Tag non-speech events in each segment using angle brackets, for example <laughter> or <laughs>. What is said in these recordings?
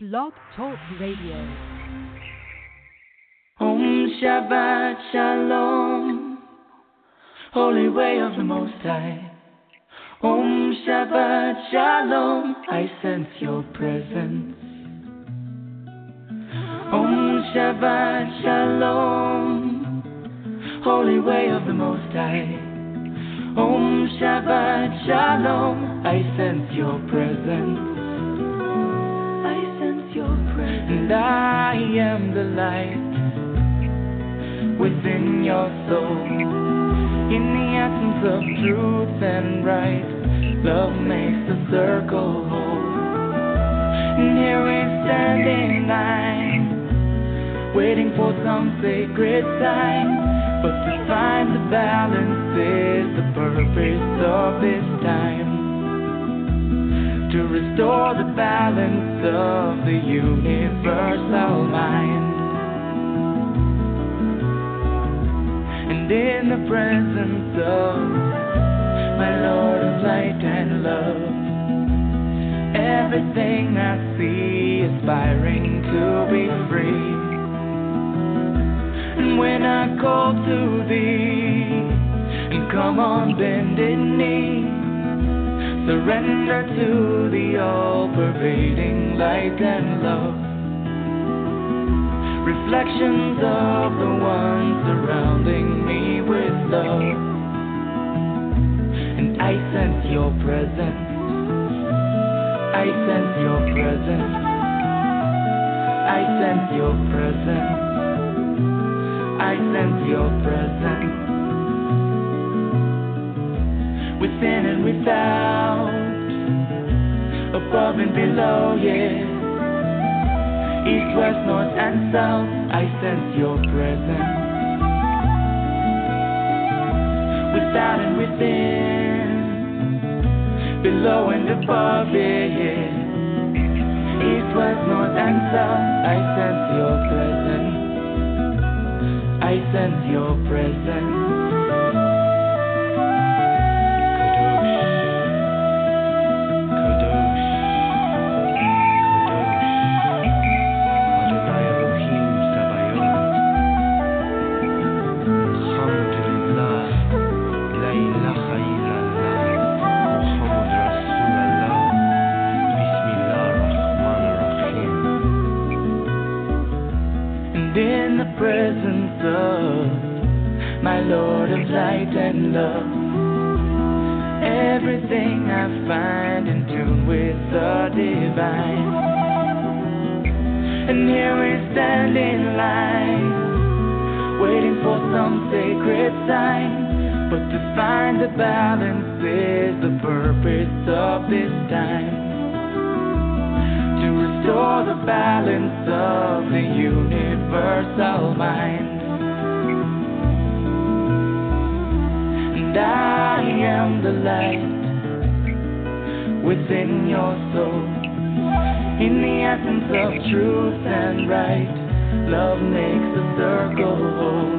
Blog Talk Radio. Om Shabbat Shalom, Holy Way of the Most High. Om Shabbat Shalom, I sense your presence. Om Shabbat Shalom, Holy Way of the Most High. Om Shabbat Shalom, I sense your presence. And I am the light within your soul. In the essence of truth and right, love makes the circle whole. And here we stand in line, waiting for some sacred sign. But to find the balance is the purpose of this time. To restore the balance of the universal mind. And in the presence of my Lord of light and love, everything I see aspiring to be free. And when I call to thee, and come on bended knee, surrender to the all pervading light and love. Reflections of the one surrounding me with love. And I sense your presence. I sense your presence. I sense your presence. I sense your presence. Within and without, above and below, yeah. East, west, north, and south, I sense your presence. Without and within, below and above, yeah, yeah. East, west, north, and south, I sense your presence. I sense your presence. And here we stand in line, waiting for some sacred sign. But to find the balance is the purpose of this time to restore the balance of the universal mind. And I am the light within your soul. In the essence of truth and right, love makes the circle.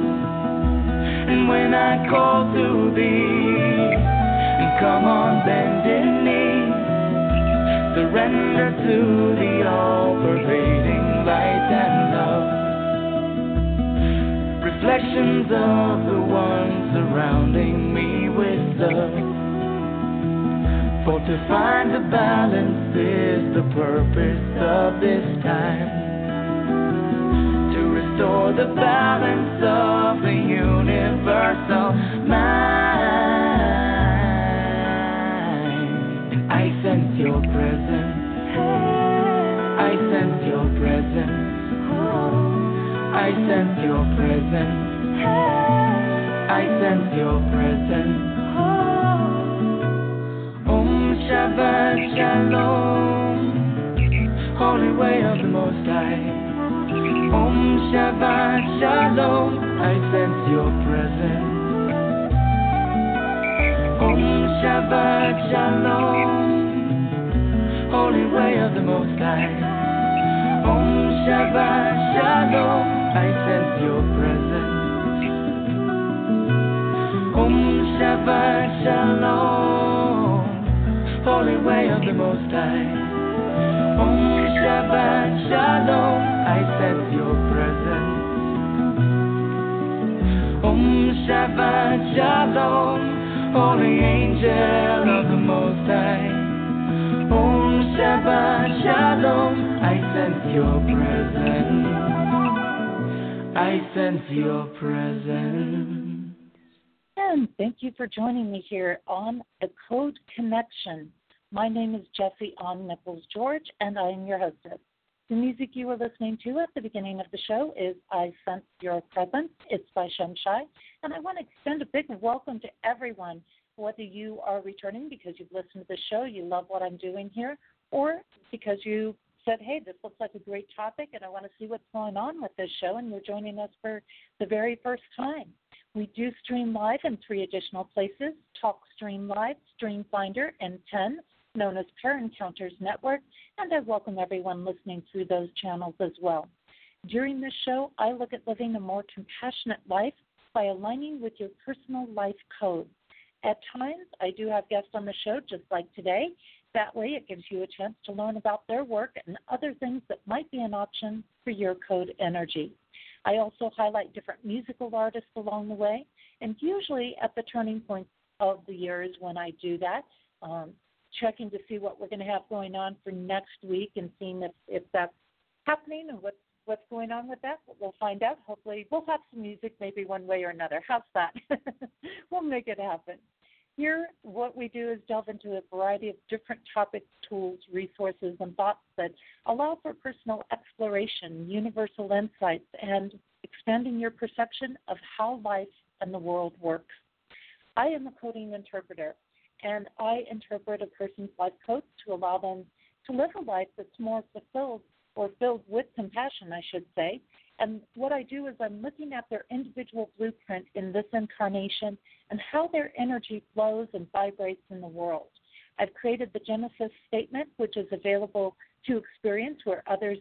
And when I call to thee, and come on bending knee, surrender to the all pervading light and love. Reflections of the one surrounding me with love. For to find the balance is the purpose of this time. To restore the balance of the universal mind. And I sense your presence. I sense your presence. I sense your presence. I sense your presence. Shabbat Shalom, Holy Way of the Most High. Om Shabbat Shalom, I sense your presence. Om Shabbat Shalom, Holy Way of the Most High. Om Shabbat Shalom, I sense your presence. Om Shabbat Shalom, Holy Way of the Most High. Om Shabbat Shalom, I sense your presence. Om Shabbat Shalom, Holy Angel of the Most High. Om Shabbat Shalom, I sense your presence. I sense your presence. And thank you for joining me here on The Code Connection. My name is Jesse Ann Nichols George, and I am your hostess. The music you were listening to at the beginning of the show is I Sense Your Presence. It's by Shimshai. And I want to extend a big welcome to everyone, whether you are returning because you've listened to the show, you love what I'm doing here, or because you said, hey, this looks like a great topic and I want to see what's going on with this show, and you're joining us for the very first time. We do stream live in three additional places TalkStream Live, Stream Finder, and 10, known as Pair Encounters Network, and I welcome everyone listening through those channels as well. During this show, I look at living a more compassionate life by aligning with your personal life code. At times, I do have guests on the show, just like today, that way, it gives you a chance to learn about their work and other things that might be an option for your code energy. I also highlight different musical artists along the way, and usually at the turning points of the year is when I do that, um, checking to see what we're going to have going on for next week and seeing if, if that's happening and what's what's going on with that. We'll find out. Hopefully, we'll have some music maybe one way or another. How's that? <laughs> we'll make it happen. Here, what we do is delve into a variety of different topics, tools, resources, and thoughts that allow for personal exploration, universal insights, and expanding your perception of how life and the world works. I am a coding interpreter, and I interpret a person's life code to allow them to live a life that's more fulfilled or filled with compassion, I should say, and what I do is I'm looking at their individual blueprint in this incarnation and how their energy flows and vibrates in the world. I've created the Genesis statement, which is available to experience where others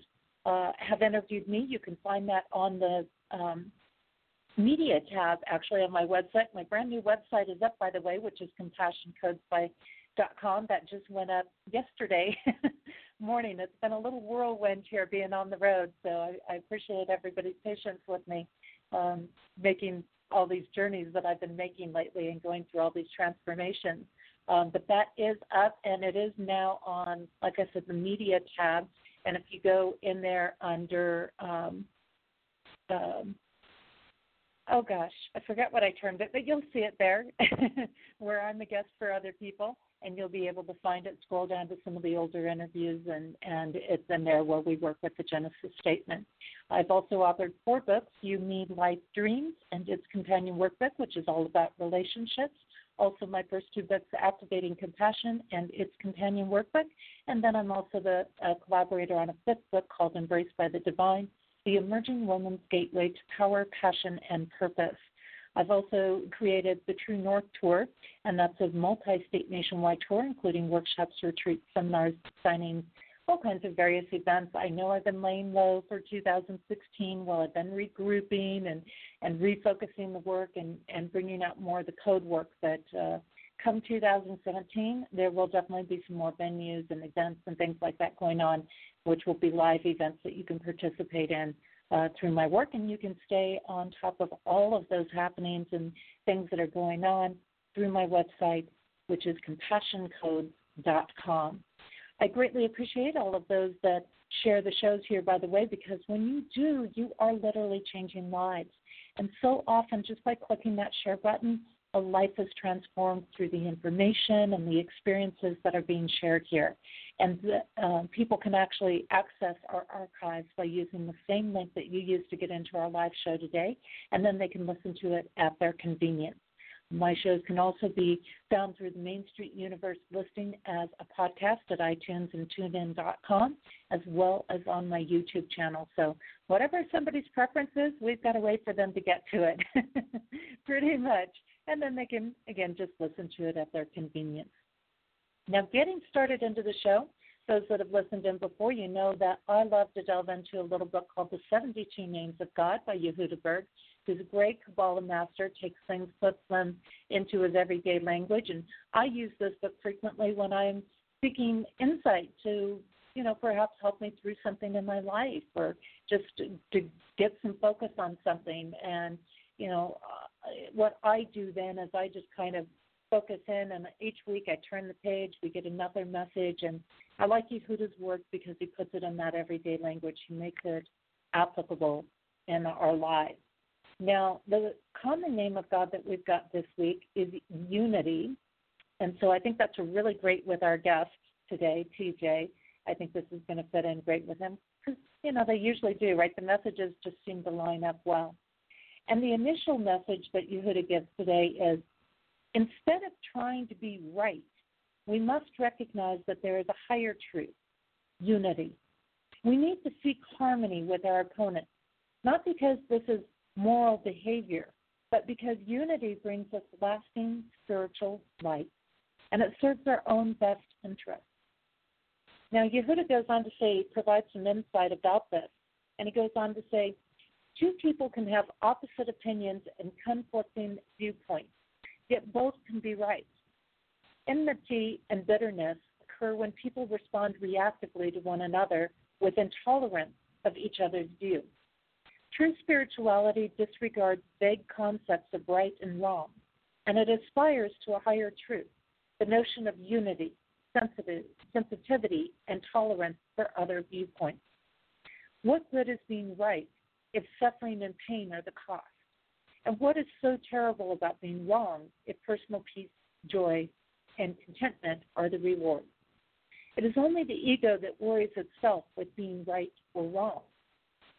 uh, have interviewed me. You can find that on the um, media tab, actually, on my website. My brand new website is up, by the way, which is compassioncodes.com. That just went up yesterday. <laughs> morning. It's been a little whirlwind here being on the road, so I, I appreciate everybody's patience with me um, making all these journeys that I've been making lately and going through all these transformations. Um, but that is up and it is now on, like I said, the media tab. And if you go in there under, um, um, oh gosh, I forgot what I termed it, but you'll see it there <laughs> where I'm a guest for other people and you'll be able to find it. Scroll down to some of the older interviews, and, and it's in there where we work with the Genesis statement. I've also authored four books You Need Life Dreams and its companion workbook, which is all about relationships. Also, my first two books, Activating Compassion and its companion workbook. And then I'm also the collaborator on a fifth book called Embraced by the Divine The Emerging Woman's Gateway to Power, Passion, and Purpose. I've also created the True North Tour, and that's a multi state nationwide tour, including workshops, retreats, seminars, signings, all kinds of various events. I know I've been laying low for 2016 while I've been regrouping and, and refocusing the work and, and bringing out more of the code work. But uh, come 2017, there will definitely be some more venues and events and things like that going on, which will be live events that you can participate in uh, through my work, and you can stay on top of all of those happenings and things that are going on through my website, which is compassioncode.com. I greatly appreciate all of those that share the shows here, by the way, because when you do, you are literally changing lives. And so often, just by clicking that share button, life is transformed through the information and the experiences that are being shared here. And uh, people can actually access our archives by using the same link that you used to get into our live show today, and then they can listen to it at their convenience. My shows can also be found through the Main Street Universe listing as a podcast at iTunes and TuneIn.com, as well as on my YouTube channel. So, whatever somebody's preference is, we've got a way for them to get to it, <laughs> pretty much. And then they can, again, just listen to it at their convenience. Now, getting started into the show, those that have listened in before, you know that I love to delve into a little book called The 72 Names of God by Yehuda Berg who's a great Kabbalah master, takes things, puts them into his everyday language. And I use this book frequently when I'm seeking insight to you know, perhaps help me through something in my life or just to, to get some focus on something. And, you know, what I do then is I just kind of focus in, and each week I turn the page, we get another message. And I like Yehuda's work because he puts it in that everyday language. He makes it applicable in our lives. Now, the common name of God that we've got this week is unity. And so I think that's really great with our guest today, TJ. I think this is going to fit in great with him because, you know, they usually do, right? The messages just seem to line up well. And the initial message that Yehuda gives today is instead of trying to be right, we must recognize that there is a higher truth, unity. We need to seek harmony with our opponents, not because this is moral behavior, but because unity brings us lasting spiritual light and it serves our own best interests. Now, Yehuda goes on to say, provides some insight about this, and he goes on to say, two people can have opposite opinions and conflicting viewpoints, yet both can be right. Enmity and bitterness occur when people respond reactively to one another with intolerance of each other's view. True spirituality disregards vague concepts of right and wrong, and it aspires to a higher truth, the notion of unity, sensitivity, and tolerance for other viewpoints. What good is being right if suffering and pain are the cost? And what is so terrible about being wrong if personal peace, joy, and contentment are the reward? It is only the ego that worries itself with being right or wrong.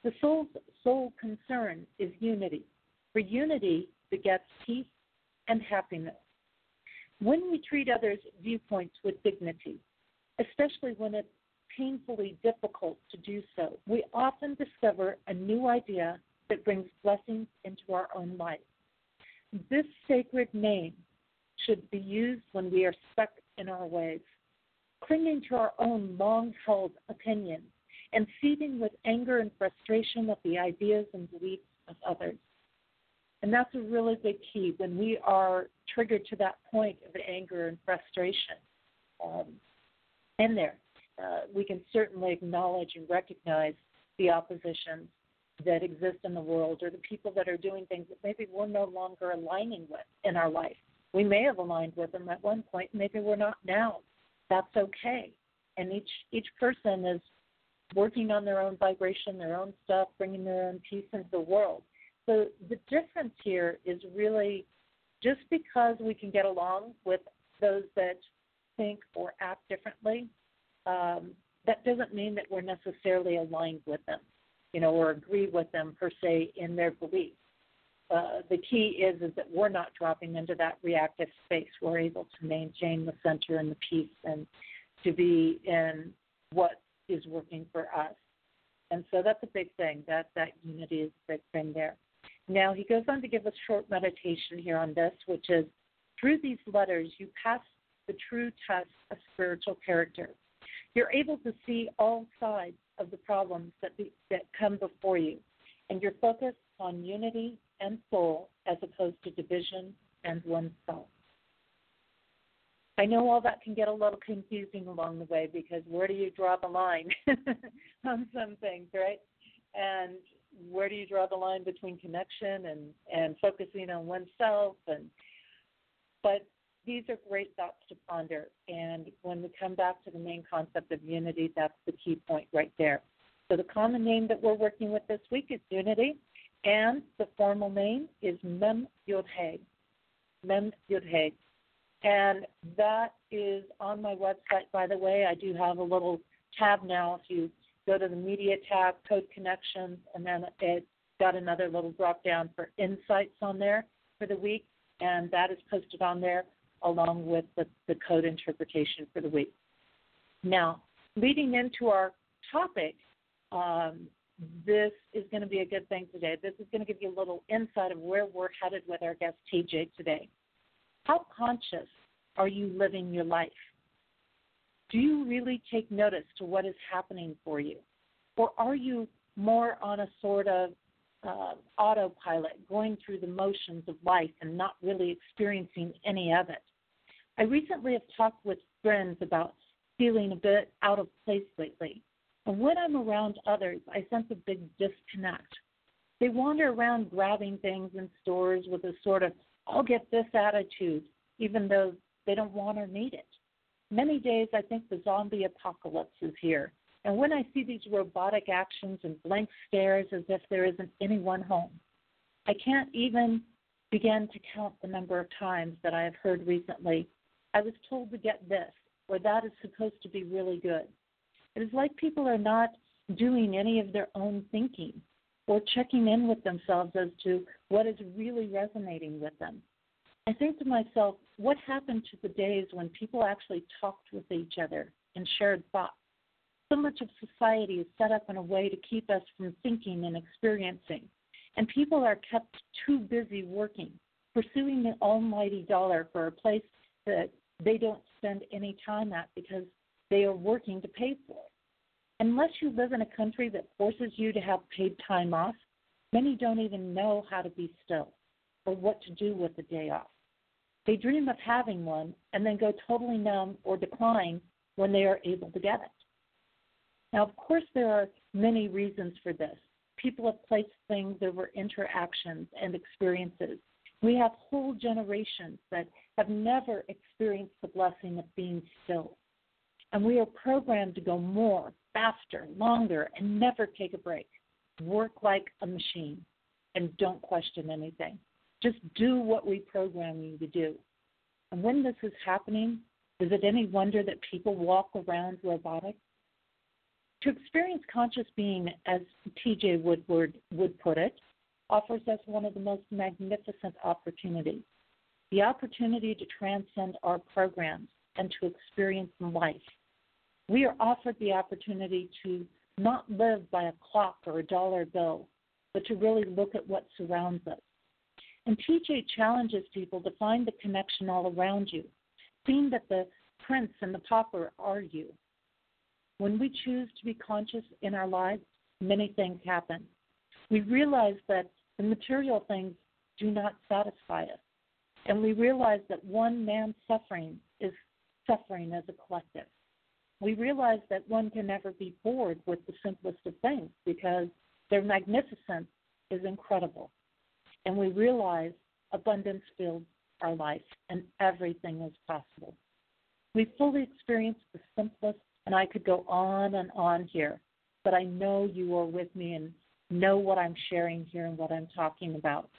The soul's sole concern is unity, for unity begets peace and happiness. When we treat others' viewpoints with dignity, especially when it's painfully difficult to do so, we often discover a new idea that brings blessings into our own life. This sacred name should be used when we are stuck in our ways, clinging to our own long held opinions and feeding with anger and frustration at the ideas and beliefs of others. And that's a really big key when we are triggered to that point of anger and frustration. Um, in there, uh, we can certainly acknowledge and recognize the oppositions that exist in the world or the people that are doing things that maybe we're no longer aligning with in our life. We may have aligned with them at one point, maybe we're not now. That's okay. And each each person is working on their own vibration, their own stuff, bringing their own peace into the world. So the difference here is really just because we can get along with those that think or act differently, um, that doesn't mean that we're necessarily aligned with them, you know, or agree with them per se in their beliefs. Uh, the key is is that we're not dropping into that reactive space. We're able to maintain the center and the peace, and to be in what is working for us. And so that's a big thing. That that unity is a big thing there. Now he goes on to give a short meditation here on this, which is through these letters you pass the true test of spiritual character. You're able to see all sides of the problems that be, that come before you, and you're focused on unity and soul as opposed to division and oneself. I know all that can get a little confusing along the way because where do you draw the line <laughs> on some things, right? And where do you draw the line between connection and and focusing on oneself and but these are great thoughts to ponder and when we come back to the main concept of unity that's the key point right there so the common name that we're working with this week is unity and the formal name is mem yod hey mem yod hey and that is on my website, by the way. I do have a little tab now. If you go to the media tab, code connections, and then it's got another little drop down for insights on there for the week. And that is posted on there along with the, the code interpretation for the week. Now, leading into our topic, um, this is going to be a good thing today. This is going to give you a little insight of where we're headed with our guest TJ today. How conscious are you living your life? Do you really take notice to what is happening for you? Or are you more on a sort of uh, autopilot, going through the motions of life and not really experiencing any of it? I recently have talked with friends about feeling a bit out of place lately. And when I'm around others, I sense a big disconnect. They wander around grabbing things in stores with a sort of, I'll get this attitude, even though they don't want or need it. Many days I think the zombie apocalypse is here. And when I see these robotic actions and blank stares as if there isn't anyone home, I can't even begin to count the number of times that I have heard recently, I was told to get this, or that is supposed to be really good. It is like people are not doing any of their own thinking or checking in with themselves as to what is really resonating with them. I think to myself, what happened to the days when people actually talked with each other and shared thoughts? So much of society is set up in a way to keep us from thinking and experiencing. And people are kept too busy working, pursuing the almighty dollar for a place that they don't spend any time at because they are working to pay for it. Unless you live in a country that forces you to have paid time off, many don't even know how to be still or what to do with the day off. They dream of having one and then go totally numb or decline when they are able to get it. Now, of course, there are many reasons for this. People have placed things over interactions and experiences. We have whole generations that have never experienced the blessing of being still. And we are programmed to go more, faster, longer, and never take a break. Work like a machine and don't question anything. Just do what we program you to do. And when this is happening, is it any wonder that people walk around robotic? To experience conscious being, as T.J. Woodward would put it, offers us one of the most magnificent opportunities the opportunity to transcend our programs and to experience life. We are offered the opportunity to not live by a clock or a dollar bill, but to really look at what surrounds us. And TJ challenges people to find the connection all around you, seeing that the prince and the pauper are you, when we choose to be conscious in our lives, many things happen. We realize that the material things do not satisfy us. And we realize that one man's suffering is suffering as a collective. We realize that one can never be bored with the simplest of things because their magnificence is incredible. And we realize abundance fills our life and everything is possible. We fully experience the simplest and I could go on and on here, but I know you are with me and know what I'm sharing here and what I'm talking about.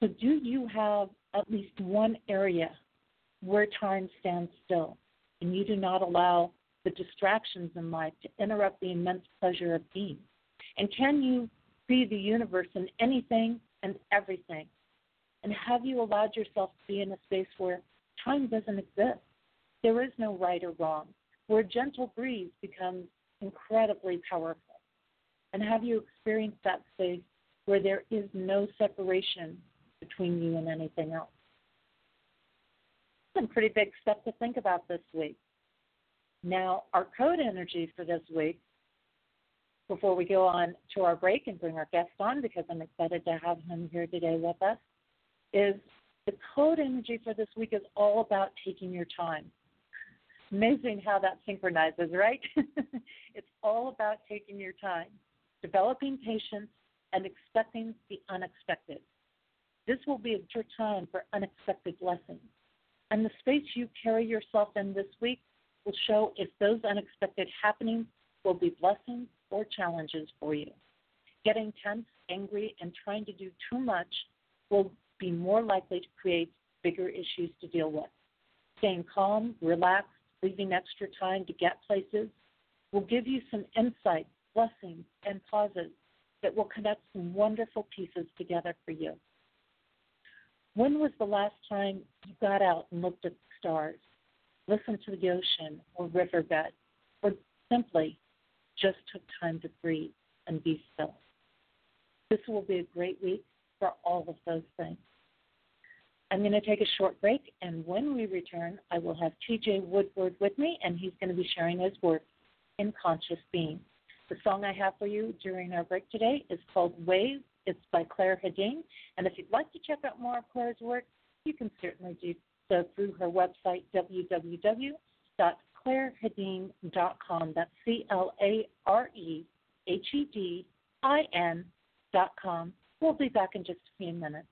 So, do you have at least one area where time stands still and you do not allow the distractions in life to interrupt the immense pleasure of being? And can you see the universe in anything and everything? And have you allowed yourself to be in a space where time doesn't exist? There is no right or wrong where gentle breeze becomes incredibly powerful? And have you experienced that space where there is no separation between you and anything else? Some pretty big stuff to think about this week. Now, our code energy for this week, before we go on to our break and bring our guest on, because I'm excited to have him here today with us, is the code energy for this week is all about taking your time amazing how that synchronizes, right? <laughs> it's all about taking your time, developing patience, and expecting the unexpected. This will be a good time for unexpected blessings. And the space you carry yourself in this week will show if those unexpected happenings will be blessings or challenges for you. Getting tense, angry, and trying to do too much will be more likely to create bigger issues to deal with. Staying calm, relaxed, leaving extra time to get places will give you some insight, blessings, and pauses that will connect some wonderful pieces together for you. When was the last time you got out and looked at the stars, listened to the ocean or riverbed, or simply just took time to breathe and be still? This will be a great week for all of those things. I'm going to take a short break, and when we return, I will have TJ Woodward with me, and he's going to be sharing his work in conscious being. The song I have for you during our break today is called Waves. It's by Clare Hedin, and if you'd like to check out more of Clare's work, you can certainly do so through her website, www.clarehedin.com. That's C L A R E H E D I N.com. We'll be back in just a few minutes.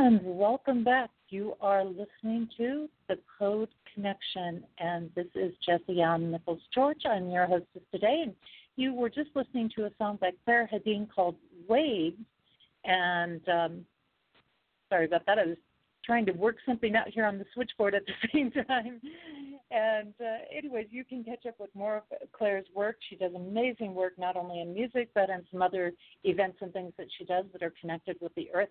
Welcome back. You are listening to The Code Connection, and this is Jesse Ann Nichols George. I'm your hostess today, and you were just listening to a song by Clare Hedin called Waves. And um, sorry about that. I was trying to work something out here on the switchboard at the <laughs> same time. And uh, anyways, you can catch up with more of Clare's work. She does amazing work not only in music but in some other events and things that she does that are connected with the earth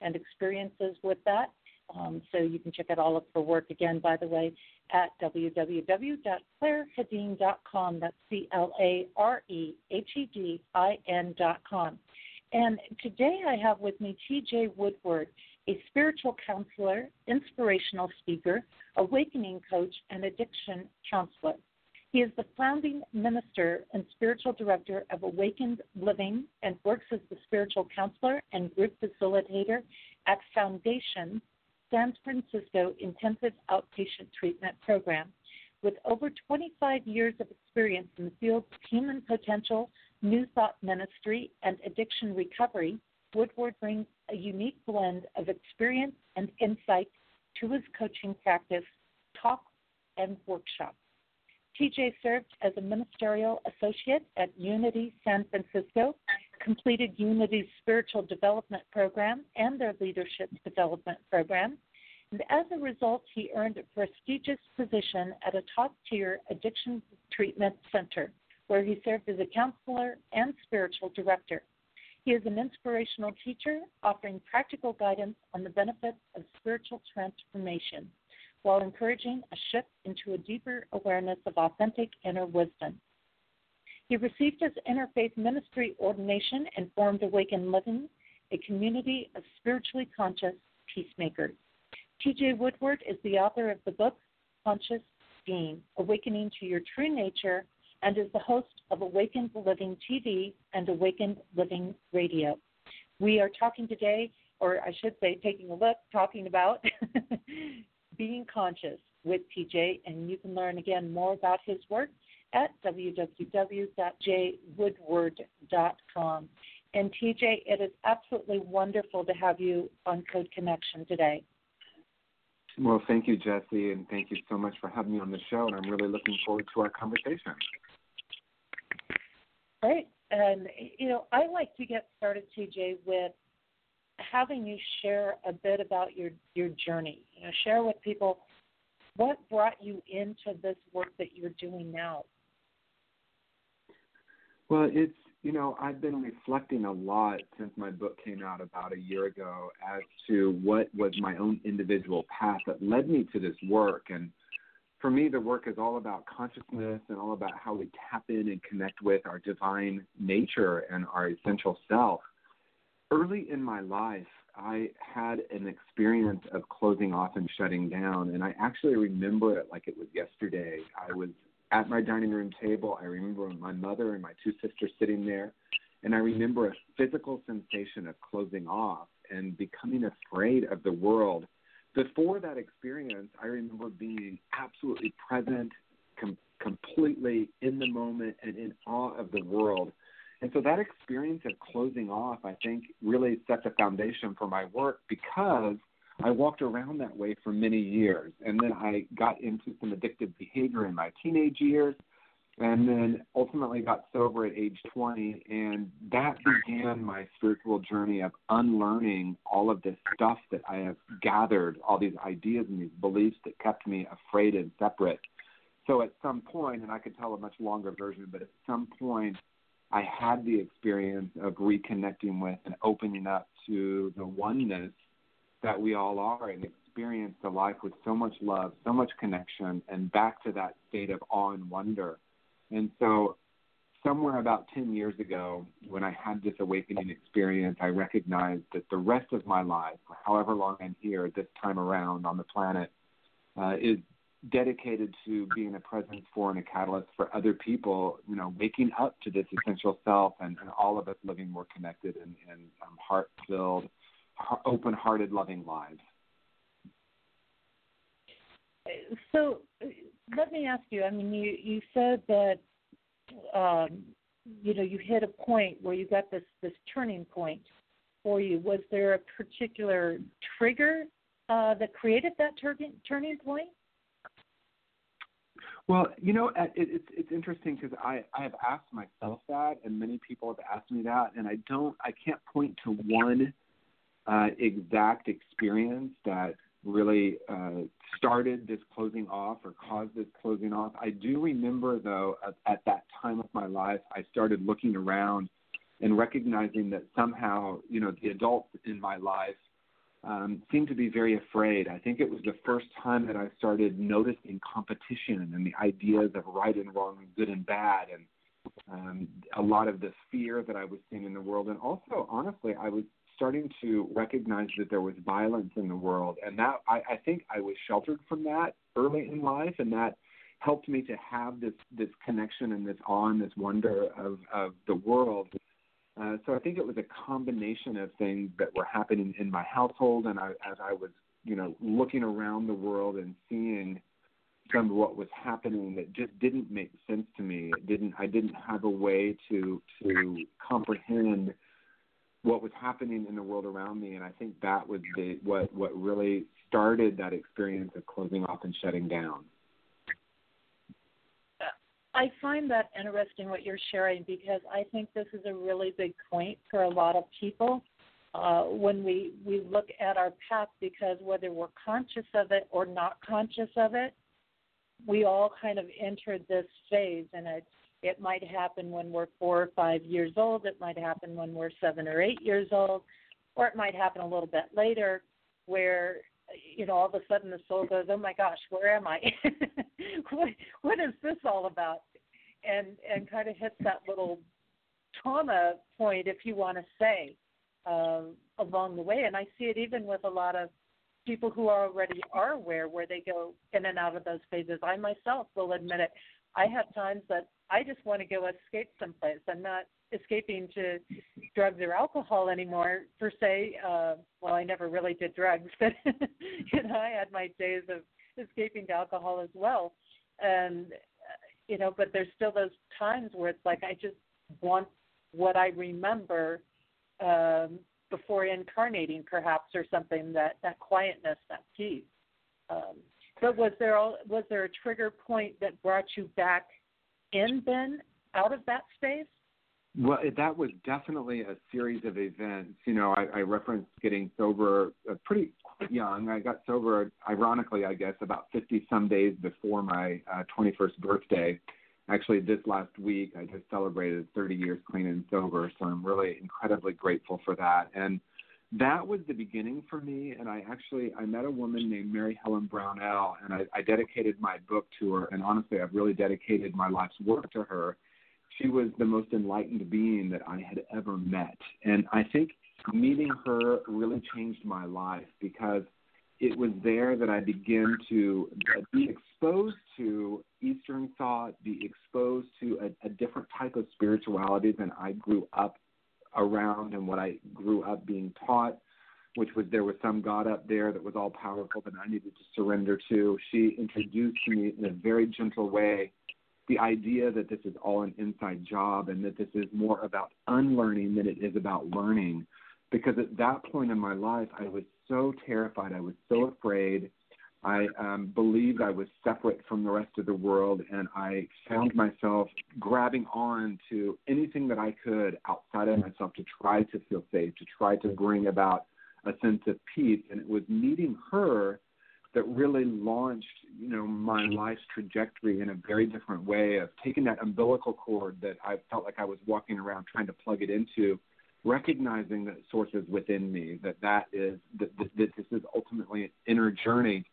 and experiences with that. Um, so you can check out all of her work again, by the way, at www.clarehedin.com. That's C L A R E H E D I N.com. And today I have with me TJ Woodward, a spiritual counselor, inspirational speaker, awakening coach, and addiction counselor. He is the founding minister and spiritual director of Awakened Living and works as the spiritual counselor and group facilitator at Foundation San Francisco Intensive Outpatient Treatment Program. With over 25 years of experience in the fields of human potential, New Thought Ministry, and addiction recovery, Woodward brings a unique blend of experience and insight to his coaching practice, talks, and workshops. TJ served as a ministerial associate at Unity San Francisco, completed Unity's spiritual development program and their leadership development program. And as a result, he earned a prestigious position at a top tier addiction treatment center, where he served as a counselor and spiritual director. He is an inspirational teacher, offering practical guidance on the benefits of spiritual transformation while encouraging a shift into a deeper awareness of authentic inner wisdom. He received his interfaith ministry ordination and formed Awakened Living, a community of spiritually conscious peacemakers. TJ Woodward is the author of the book Conscious Being Awakening to Your True Nature and is the host of Awakened Living TV and Awakened Living Radio. We are talking today, or I should say, taking a look, talking about <laughs> Being Conscious with TJ, and you can learn again more about his work at www.tjwoodward.com. And TJ, it is absolutely wonderful to have you on Code Connection today. Well, thank you, Jesse, and thank you so much for having me on the show. And I'm really looking forward to our conversation. Great. And, you know, I like to get started, TJ, with having you share a bit about your your journey. You know, share with people what brought you into this work that you're doing now. Well, it's you know I've been reflecting a lot since my book came out about a year ago as to what was my own individual path that led me to this work and for me the work is all about consciousness and all about how we tap in and connect with our divine nature and our essential self early in my life, I had an experience of closing off and shutting down, and I actually remember it like it was yesterday. I was at my dining room table. I remember my mother and my two sisters sitting there, and I remember a physical sensation of closing off and becoming afraid of the world. Before that experience, I remember being absolutely present, com- completely in the moment, and in awe of the world and so that experience of closing off, I think, really set the foundation for my work because I walked around that way for many years. And then I got into some addictive behavior in my teenage years and then ultimately got sober at age 20 and that began my spiritual journey of unlearning all of this stuff that i have gathered all these ideas and these beliefs that kept me afraid and separate so at some point, and I could tell a much longer version, but at some point, I had the experience of reconnecting with and opening up to the oneness that we all are and experience the life with so much love, so much connection, and back to that state of awe and wonder. And so, somewhere about 10 years ago, when I had this awakening experience, I recognized that the rest of my life, however long I'm here this time around on the planet, uh, is dedicated to being a presence for and a catalyst for other people, you know, waking up to this essential self and, and all of us living more connected and, and um, heart filled, open hearted, loving lives. So let me ask you I mean, you, you said that. Um, you know, you hit a point where you got this this turning point for you. Was there a particular trigger uh, that created that turning turning point? Well, you know, it, it's it's interesting because I I have asked myself that, and many people have asked me that, and I don't I can't point to one uh, exact experience that really uh, started this closing off or caused this closing off. I do remember though at, at that time of my life, I started looking around and recognizing that somehow you know the adults in my life um, seemed to be very afraid. I think it was the first time that I started noticing competition and the ideas of right and wrong good and bad and um, a lot of the fear that I was seeing in the world. And also, honestly, I was starting to recognize that there was violence in the world. And that I, I think I was sheltered from that early in life and that helped me to have this this connection and this awe and this wonder of, of the world uh, so I think it was a combination of things that were happening in my household, and I, as I was, you know, looking around the world and seeing some of what was happening that just didn't make sense to me. It didn't. I didn't have a way to to comprehend what was happening in the world around me, and I think that was the what what really started that experience of closing off and shutting down. I find that interesting what you're sharing because I think this is a really big point for a lot of people uh, when we we look at our path because whether we're conscious of it or not conscious of it, we all kind of enter this phase, and it it might happen when we're four or five years old. It might happen when we're seven or eight years old, or it might happen a little bit later, where you know all of a sudden the soul goes, "Oh my gosh, where am I? <laughs> what what is this all about?" And and kind of hits that little trauma point, if you want to say, uh, along the way. And I see it even with a lot of people who already are aware, where they go in and out of those phases. I myself will admit it. I have times that I just want to go escape someplace. I'm not escaping to drugs or alcohol anymore per se. Uh, well, I never really did drugs, <laughs> but you know, I had my days of escaping to alcohol as well. And you know, but there's still those times where it's like I just want what I remember um, before incarnating, perhaps, or something that that quietness, that peace. Um, but was there all, was there a trigger point that brought you back in then out of that space? Well, that was definitely a series of events. You know, I, I referenced getting sober uh, pretty young. I got sober, ironically, I guess, about 50 some days before my uh, 21st birthday. Actually, this last week, I just celebrated 30 years clean and sober, so I'm really incredibly grateful for that. And that was the beginning for me. And I actually I met a woman named Mary Helen Brownell, and I, I dedicated my book to her. And honestly, I've really dedicated my life's work to her she was the most enlightened being that I had ever met. And I think meeting her really changed my life because it was there that I began to be exposed to Eastern thought, be exposed to a, a different type of spirituality than I grew up around and what I grew up being taught, which was there was some God up there that was all powerful that I needed to surrender to. She introduced me in a very gentle way the idea that this is all an inside job and that this is more about unlearning than it is about learning. Because at that point in my life, I was so terrified. I was so afraid. I um, believed I was separate from the rest of the world, and I found myself grabbing on to anything that I could outside of myself to try to feel safe, to try to bring about a sense of peace. And it was meeting her that really launched, you know, my life's trajectory in a very different way of taking that umbilical cord that I felt like I was walking around trying to plug it into, recognizing that source is within me, that that is that, that, that this is ultimately an inner journey.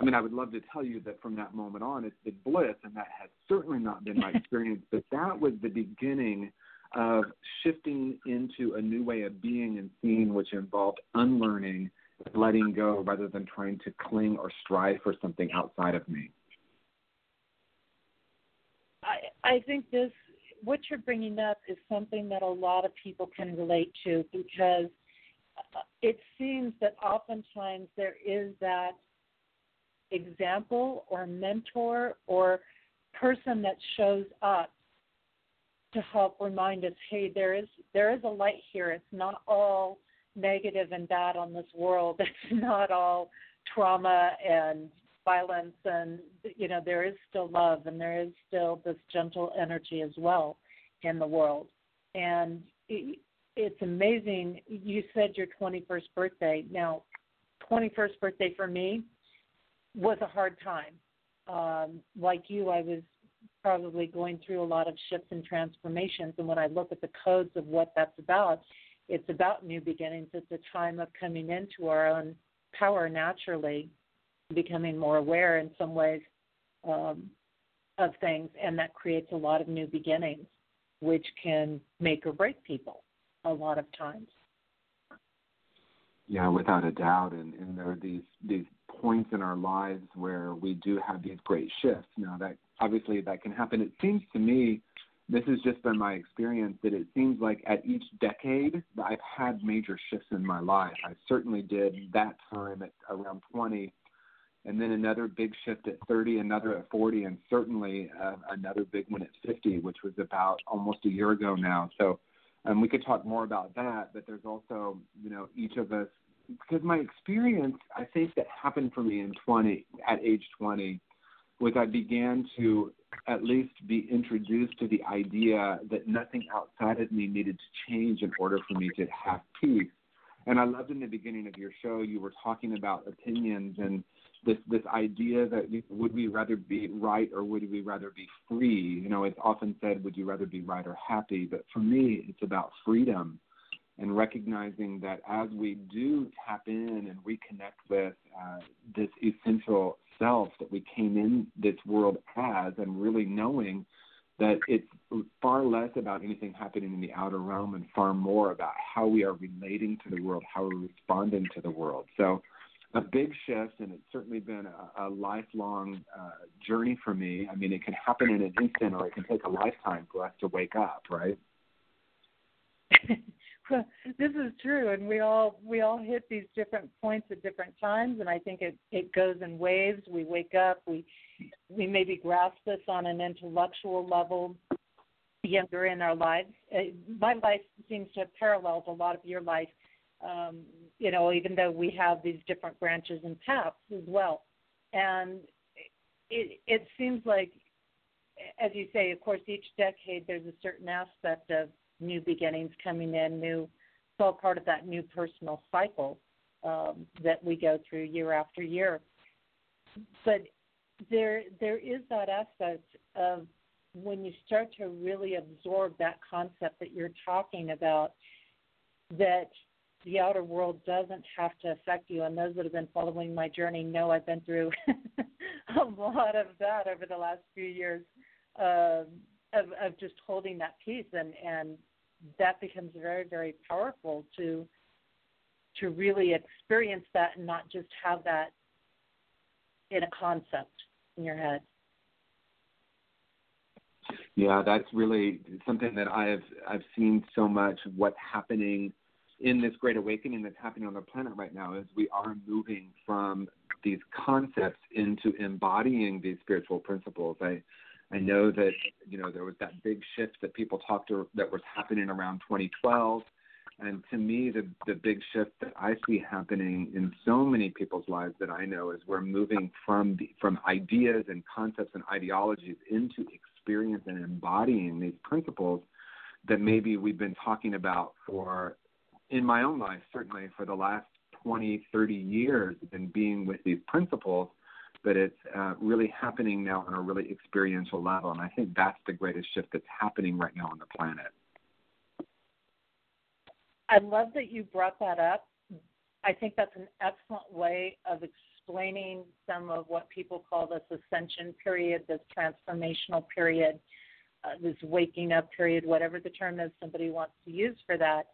I mean, I would love to tell you that from that moment on, it's been bliss, and that has certainly not been my experience. but that was the beginning of shifting into a new way of being and seeing, which involved unlearning letting go rather than trying to cling or strive for something outside of me. I, I think this, what you're bringing up, is something that a lot of people can relate to because uh, it seems that oftentimes there is that example or mentor or person that shows up to help remind us, hey, there is there is a light here. It's not all negative and bad on this world. <laughs> It's not all trauma and violence, and you know there is still love and there is still this gentle energy as well in the world. And it, it's amazing. You said your 21st birthday. Now, 21st birthday for me was a hard time. Um, like you, I was probably going through a lot of shifts and transformations. And when I look at the codes of what that's about, it's about new beginnings. It's a time of coming into our own power naturally, becoming more aware in some ways um, of things, and that creates a lot of new beginnings, which can make or break people a lot of times. Yeah, without a doubt, and, and there are these these points in our lives where we do have these great shifts. Now that obviously that can happen. It seems to me this has just been my experience that it seems like at each decade I've had major shifts in my life. I certainly did that time at around 20, and then another big shift at 30, another at 40, and certainly uh, another big one at 50, which was about almost a year ago now. So um, we could talk more about that, but there's also, you know, each of us, because my experience, I think that happened for me in 20, at age 20, was I began to at least be introduced to the idea that nothing outside of me needed to change in order for me to have peace. And I loved in the beginning of your show you were talking about opinions and this this idea that would we rather be right or would we rather be free? You know, it's often said, would you rather be right or happy? But for me, it's about freedom and recognizing that as we do tap in and reconnect with uh, this essential self that we came in this world as, and really knowing that it's far less about anything happening in the outer realm and far more about how we are relating to the world, how we're responding to the world. So, a big shift, and it's certainly been a, a lifelong uh, journey for me. I mean, it can happen in an instant, or it can take a lifetime for us to wake up, right? <laughs> <laughs> this is true, and we all we all hit these different points at different times, and I think it it goes in waves. We wake up, we we maybe grasp this on an intellectual level younger in our lives. Uh, my life seems to have paralleled a lot of your life, um, you know, even though we have these different branches and paths as well. And it it seems like, as you say, of course, each decade there's a certain aspect of new beginnings coming in, new, it's all part of that new personal cycle um, that we go through year after year. But there, there is that aspect of when you start to really absorb that concept that you're talking about, that the outer world doesn't have to affect you. And those that have been following my journey know I've been through <laughs> a lot of that over the last few years. Um, of, of just holding that peace and and that becomes very very powerful to to really experience that and not just have that in a concept in your head. Yeah that's really something that i've i've seen so much what's happening in this great awakening that's happening on the planet right now is we are moving from these concepts into embodying these spiritual principles. I I know that you know there was that big shift that people talked to that was happening around 2012, and to me the the big shift that I see happening in so many people's lives that I know is we're moving from the, from ideas and concepts and ideologies into experience and embodying these principles that maybe we've been talking about for in my own life certainly for the last 20, 30 years been being with these principles, but it's uh, really happening now on a really experiential level. And I think that's the greatest shift that's happening right now on the planet. I love that you brought that up. I think that's an excellent way of explaining some of what people call this ascension period, this transformational period, uh, this waking up period, whatever the term is somebody wants to use for that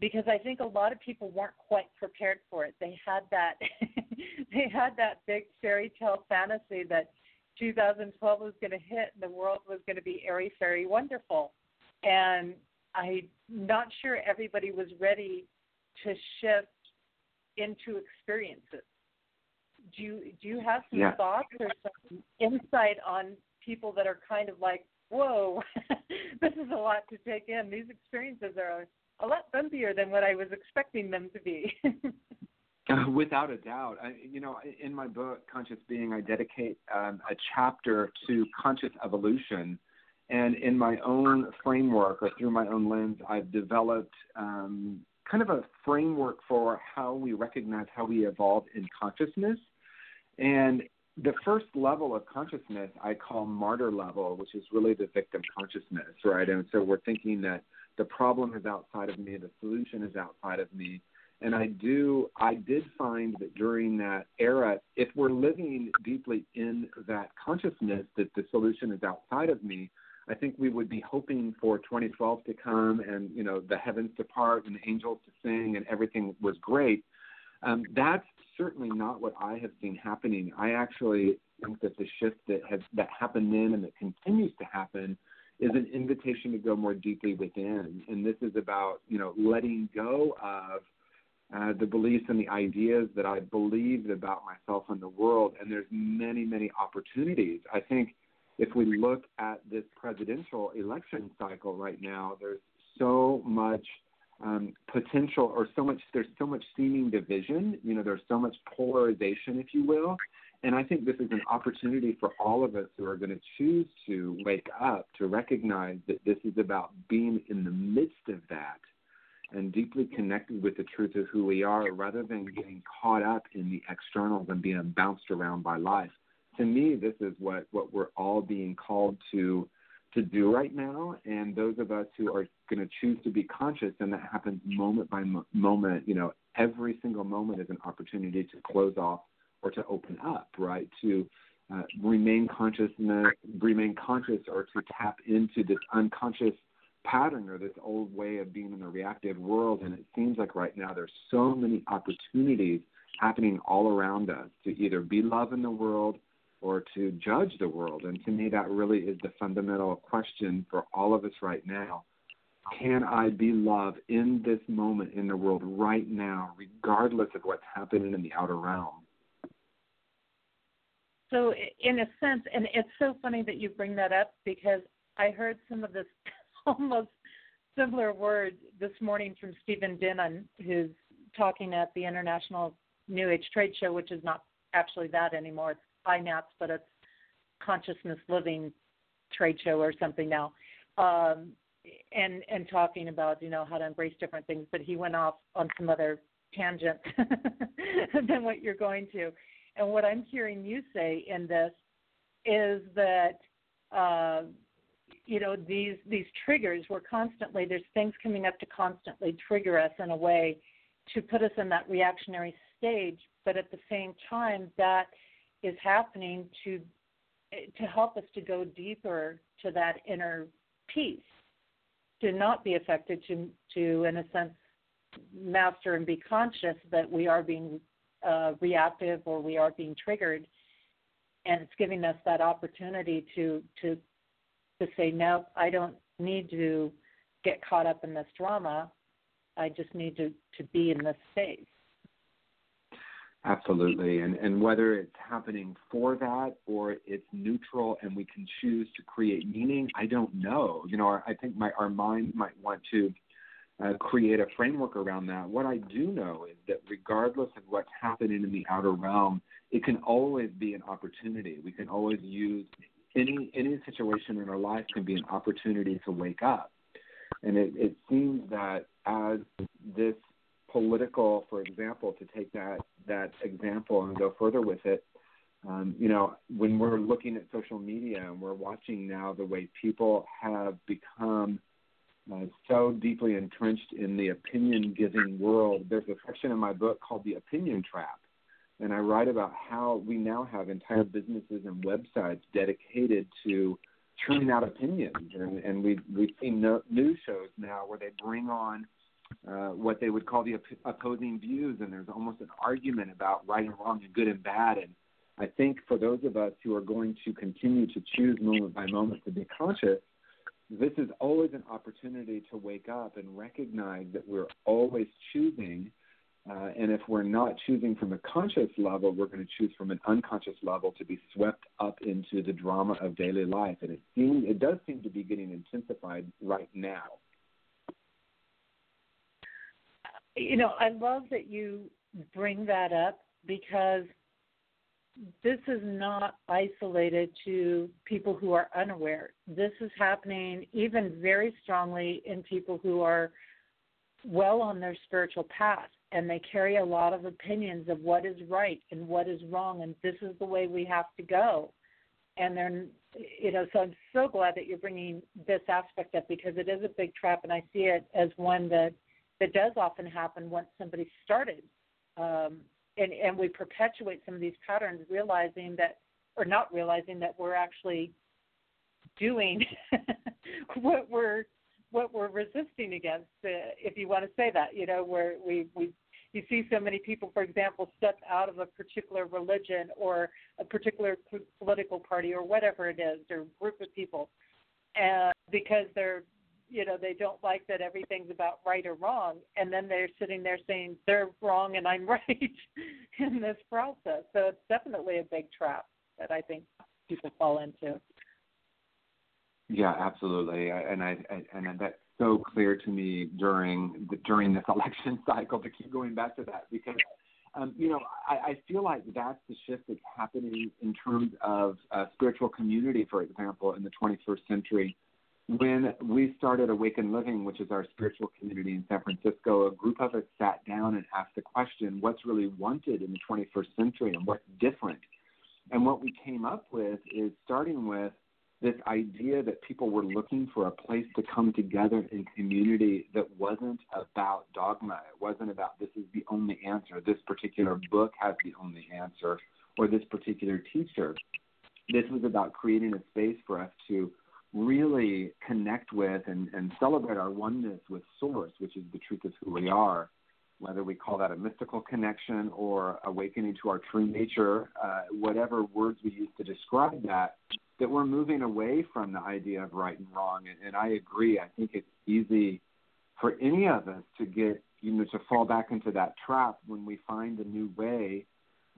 because I think a lot of people weren't quite prepared for it. They had that <laughs> <laughs> they had that big fairy tale fantasy that 2012 was going to hit and the world was going to be airy fairy wonderful. And I'm not sure everybody was ready to shift into experiences. Do you do you have some yeah. thoughts or some insight on people that are kind of like, whoa, <laughs> this is a lot to take in. These experiences are a lot bumpier than what I was expecting them to be. <laughs> <laughs> without a doubt, I, you know, in my book Conscious Being, I dedicate um, a chapter to conscious evolution, and in my own framework or through my own lens, I've developed um, kind of a framework for how we recognize how we evolve in consciousness. And the first level of consciousness I call martyr level, which is really the victim consciousness, right? And so we're thinking that the problem is outside of me, the solution is outside of me. And I do, I did find that during that era, if we're living deeply in that consciousness that the solution is outside of me, I think we would be hoping for 2012 to come and you know the heavens to part and the angels to sing and everything was great. Um, that's certainly not what I have seen happening. I actually think that the shift that has that happened then and that continues to happen is an invitation to go more deeply within. And this is about, you know, letting go of uh, the beliefs and the ideas that I believed about myself and the world. And there's many, many opportunities. I think if we look at this presidential election cycle right now, there's so much um, potential or so much, there's so much seeming division. You know, there's so much polarization, if you will. And I think this is an opportunity for all of us who are going to choose to wake up to recognize that this is about being in the midst of that and deeply connected with the truth of who we are rather than getting caught up in the externals and being bounced around by life. To me, this is what, what we're all being called to to do right now. And those of us who are going to choose to be conscious, and that happens moment by mo- moment, you know, every single moment is an opportunity to close off or to open up, right? To uh, remain conscious, remain conscious, or to tap into this unconscious pattern or this old way of being in the reactive world. And it seems like right now there's so many opportunities happening all around us to either be love in the world or to judge the world. And to me, that really is the fundamental question for all of us right now. Can I be love in this moment in the world right now, regardless of what's happening in the outer realm? So, in a sense, and it's so funny that you bring that up because I heard some of this <laughs> almost similar word this morning from Stephen Dinan, who's talking at the International New Age Trade Show, which is not actually that anymore. It's INATS, but it's Consciousness Living Trade Show or something now. Um, and and talking about you know how to embrace different things, but he went off on some other tangent <laughs> than what you're going to. And what I'm hearing you say in this is that uh, you know these these triggers were constantly there's things coming up to constantly trigger us in a way to put us in that reactionary stage, but at the same time that is happening to to help us to go deeper to that inner peace, to not be affected, to to in a sense master and be conscious that we are being uh, reactive or we are being triggered, and it's giving us that opportunity to to to say no, I don't need to get caught up in this drama. I just need to to be in this space. Absolutely, and and whether it's happening for that or it's neutral and we can choose to create meaning, I don't know. You know, I think my our mind might want to uh, create a framework around that. What I do know is that regardless of what's happening in the outer realm, it can always be an opportunity. We can always use any any situation in our life can be an opportunity to wake up. And it, it seems that as this political, for example, to take that that example and go further with it. Um, you know, when we're looking at social media and we're watching now the way people have become uh, so deeply entrenched in the opinion giving world, there's a section in my book called The Opinion Trap. And I write about how we now have entire businesses and websites dedicated to churning out opinions. And, and we've, we've seen no, news shows now where they bring on uh, what they would call the op- opposing views, and there's almost an argument about right and wrong and good and bad. And I think for those of us who are going to continue to choose moment by moment to be conscious, this is always an opportunity to wake up and recognize that we're always choosing. Uh, and if we're not choosing from a conscious level, we're going to choose from an unconscious level to be swept up into the drama of daily life. And it seems, it does seem to be getting intensified right now. You know, I love that you bring that up because this is not isolated to people who are unaware. This is happening even very strongly in people who are well on their spiritual path and they carry a lot of opinions of what is right and what is wrong and this is the way we have to go. And then you know, so I'm so glad that you're bringing this aspect up because it is a big trap and I see it as one that that does often happen once somebody started um, and and we perpetuate some of these patterns, realizing that or not realizing that we're actually doing <laughs> what we're what we're resisting against, uh, if you want to say that. You know, where we we you see so many people, for example, step out of a particular religion or a particular political party or whatever it is, or group of people, and because they're you know they don't like that everything's about right or wrong and then they're sitting there saying they're wrong and i'm <laughs> right in this process. So it's definitely a big trap that i think people fall into. Yeah absolutely. And i, I and that's so clear to me during the, during this <laughs> election cycle to keep going back to that because um, you know, I, I feel like that's the shift that's happening in terms of uh, spiritual community, for example, in the 21st century when we started Awakened Living, which is our spiritual community in San Francisco, a group of us sat down and asked the question, what's really wanted in the 21st century and what's different? And what we came up with is starting with this idea that people were looking for a place to come together in community that wasn't about dogma. It wasn't about this is the only answer, this particular book has the only answer, or this particular teacher. This was about creating a space for us to really connect with and, and celebrate our oneness with Source, which is the truth of who we are, whether we call that a mystical connection or awakening to our true nature, uh, whatever words we use to describe that, that we're moving away from the idea of right and wrong. And, and I agree. I think it's easy for any of us to get, you know, to fall back into that trap when we find a new way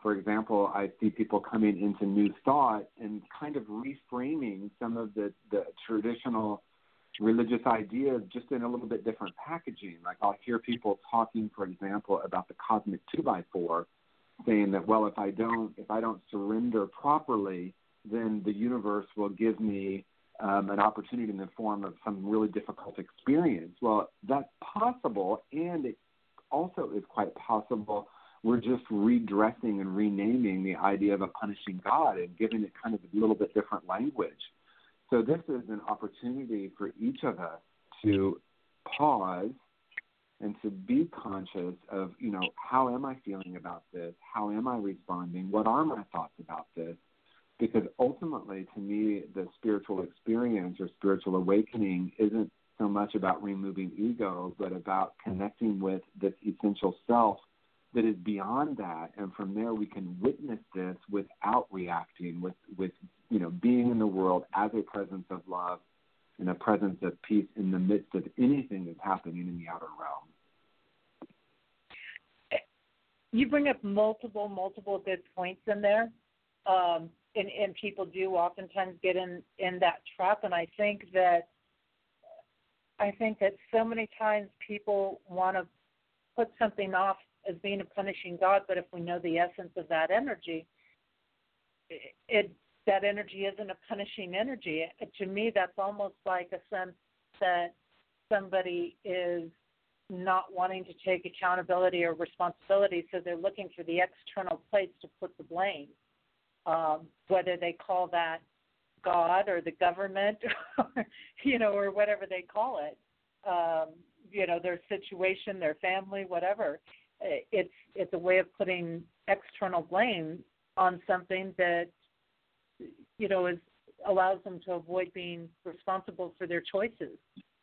for example, I see people coming into new thought and kind of reframing some of the, the traditional religious ideas just in a little bit different packaging. Like I'll hear people talking, for example, about the cosmic two by four, saying that well, if I don't if I don't surrender properly, then the universe will give me um, an opportunity in the form of some really difficult experience. Well, that's possible, and it also is quite possible we're just redressing and renaming the idea of a punishing God and giving it kind of a little bit different language. So this is an opportunity for each of us to pause and to be conscious of, you know, how am I feeling about this? How am I responding? What are my thoughts about this? Because ultimately, to me, the spiritual experience or spiritual awakening isn't so much about removing ego, but about connecting with this essential self that is beyond that and from there we can witness this without reacting with with you know being in the world as a presence of love and a presence of peace in the midst of anything that's happening in the outer realm. You bring up multiple multiple good points in there um, and, and people do oftentimes get in in that trap and i think that i think that so many times people want to put something off as being a punishing God, but if we know the essence of that energy, it, that energy isn't a punishing energy. To me, that's almost like a sense that somebody is not wanting to take accountability or responsibility, so they're looking for the external place to put the blame, um, whether they call that God or the government, or, <laughs> you know, or whatever they call it. Um, you know, their situation, their family, whatever. It's it's a way of putting external blame on something that you know is allows them to avoid being responsible for their choices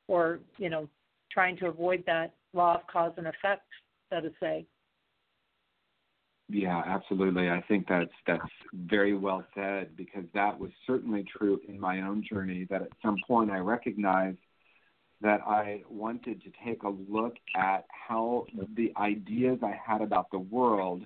or you know trying to avoid that law of cause and effect so to say. Yeah absolutely. I think that's that's very well said because that was certainly true in my own journey that at some point i recognized that i wanted to take a look at how the ideas i had about the world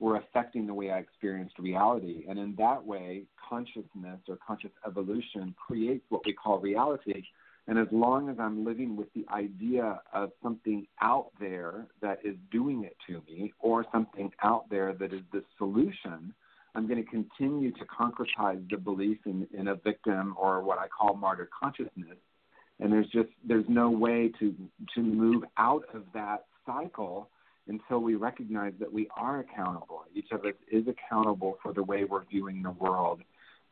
were affecting the way I experienced reality. And in that way, consciousness or conscious evolution creates what we call reality. And as long as I'm living with the idea of something out there that is doing it to me, or something out there that is the solution, I'm going to continue to concretize the belief in, in a victim or what I call martyr consciousness. And there's just there's no way to to move out of that cycle until we recognize that we are accountable. Each of us is accountable for the way we're viewing the world.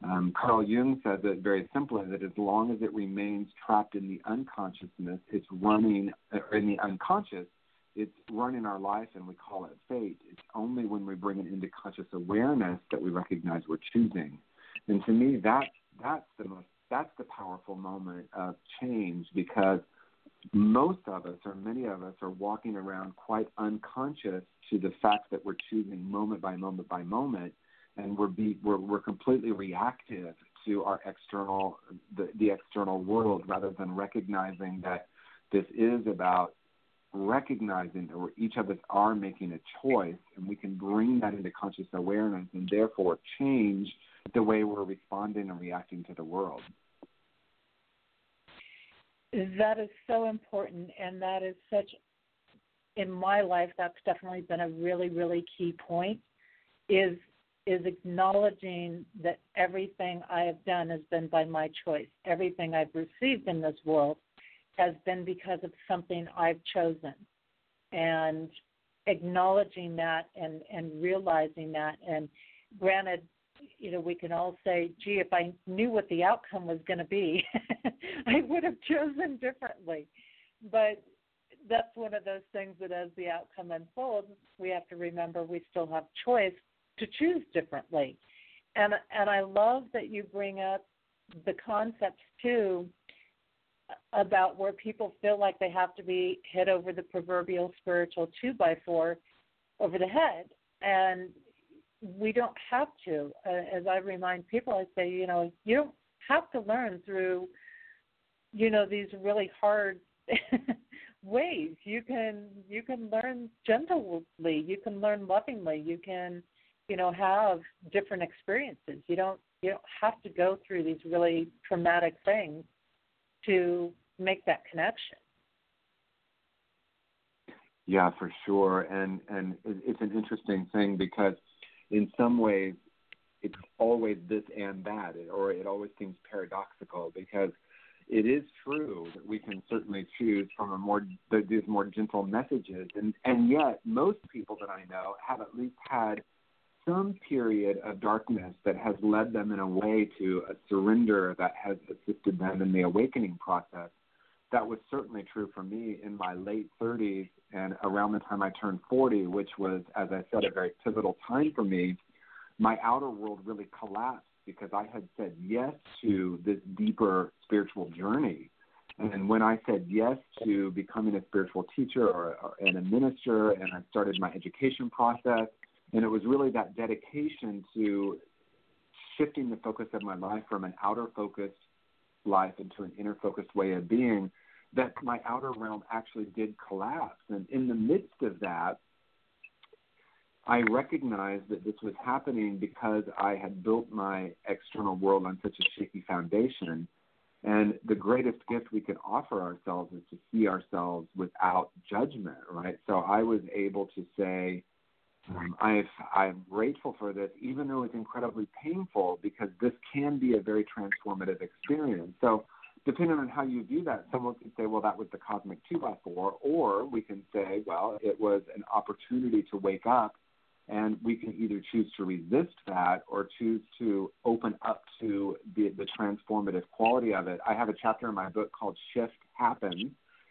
Um, Carl Jung says it very simply that as long as it remains trapped in the unconsciousness, it's running uh, in the unconscious. It's running our life, and we call it fate. It's only when we bring it into conscious awareness that we recognize we're choosing. And to me, that that's the most that's the powerful moment of change because most of us, or many of us, are walking around quite unconscious to the fact that we're choosing moment by moment by moment, and we're be, we're, we're completely reactive to our external the, the external world rather than recognizing that this is about recognizing that each of us are making a choice, and we can bring that into conscious awareness, and therefore change the way we're responding and reacting to the world. That is so important, and that is such. In my life, that's definitely been a really, really key point. Is is acknowledging that everything I have done has been by my choice. Everything I've received in this world has been because of something I've chosen. And acknowledging that and, and realizing that and granted you know, we can all say, gee, if I knew what the outcome was going to be, <laughs> I would have chosen differently. But that's one of those things that as the outcome unfolds, we have to remember we still have choice to choose differently. And and I love that you bring up the concepts too about where people feel like they have to be hit over the proverbial spiritual two by four over the head. And we don't have to. Uh, as I remind people, I say, you know, you don't have to learn through, you know, these really hard <laughs> ways. You can you can learn gently. You can learn lovingly. You can, you know, have different experiences. You don't you don't have to go through these really traumatic things to make that connection. Yeah, for sure, and and it's an interesting thing because in some ways it's always this and that, or it always seems paradoxical because it is true that we can certainly choose from a more these more gentle messages, and and yet most people that I know have at least had some period of darkness that has led them in a way to a surrender that has assisted them in the awakening process. That was certainly true for me in my late 30s and around the time I turned 40, which was, as I said, a very pivotal time for me, my outer world really collapsed because I had said yes to this deeper spiritual journey. And when I said yes to becoming a spiritual teacher or, or, and a minister, and I started my education process, and it was really that dedication to shifting the focus of my life from an outer focused life into an inner focused way of being, that my outer realm actually did collapse. And in the midst of that, I recognized that this was happening because I had built my external world on such a shaky foundation. And the greatest gift we can offer ourselves is to see ourselves without judgment, right? So I was able to say, um, I've, I'm grateful for this, even though it's incredibly painful, because this can be a very transformative experience. So depending on how you view that, someone could say, well, that was the cosmic two by four, or we can say, well, it was an opportunity to wake up, and we can either choose to resist that or choose to open up to the, the transformative quality of it. I have a chapter in my book called Shift Happens,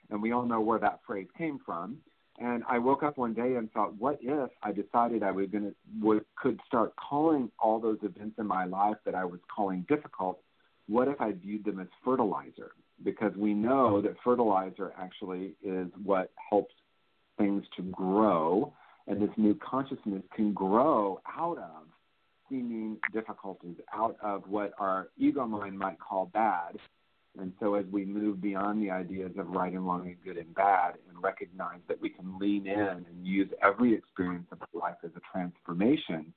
and we all know where that phrase came from. And I woke up one day and thought, what if I decided I was would could start calling all those events in my life that I was calling difficult what if I viewed them as fertilizer? Because we know that fertilizer actually is what helps things to grow, and this new consciousness can grow out of seeming difficulties, out of what our ego mind might call bad. And so, as we move beyond the ideas of right and wrong and good and bad, and recognize that we can lean in and use every experience of life as a transformation,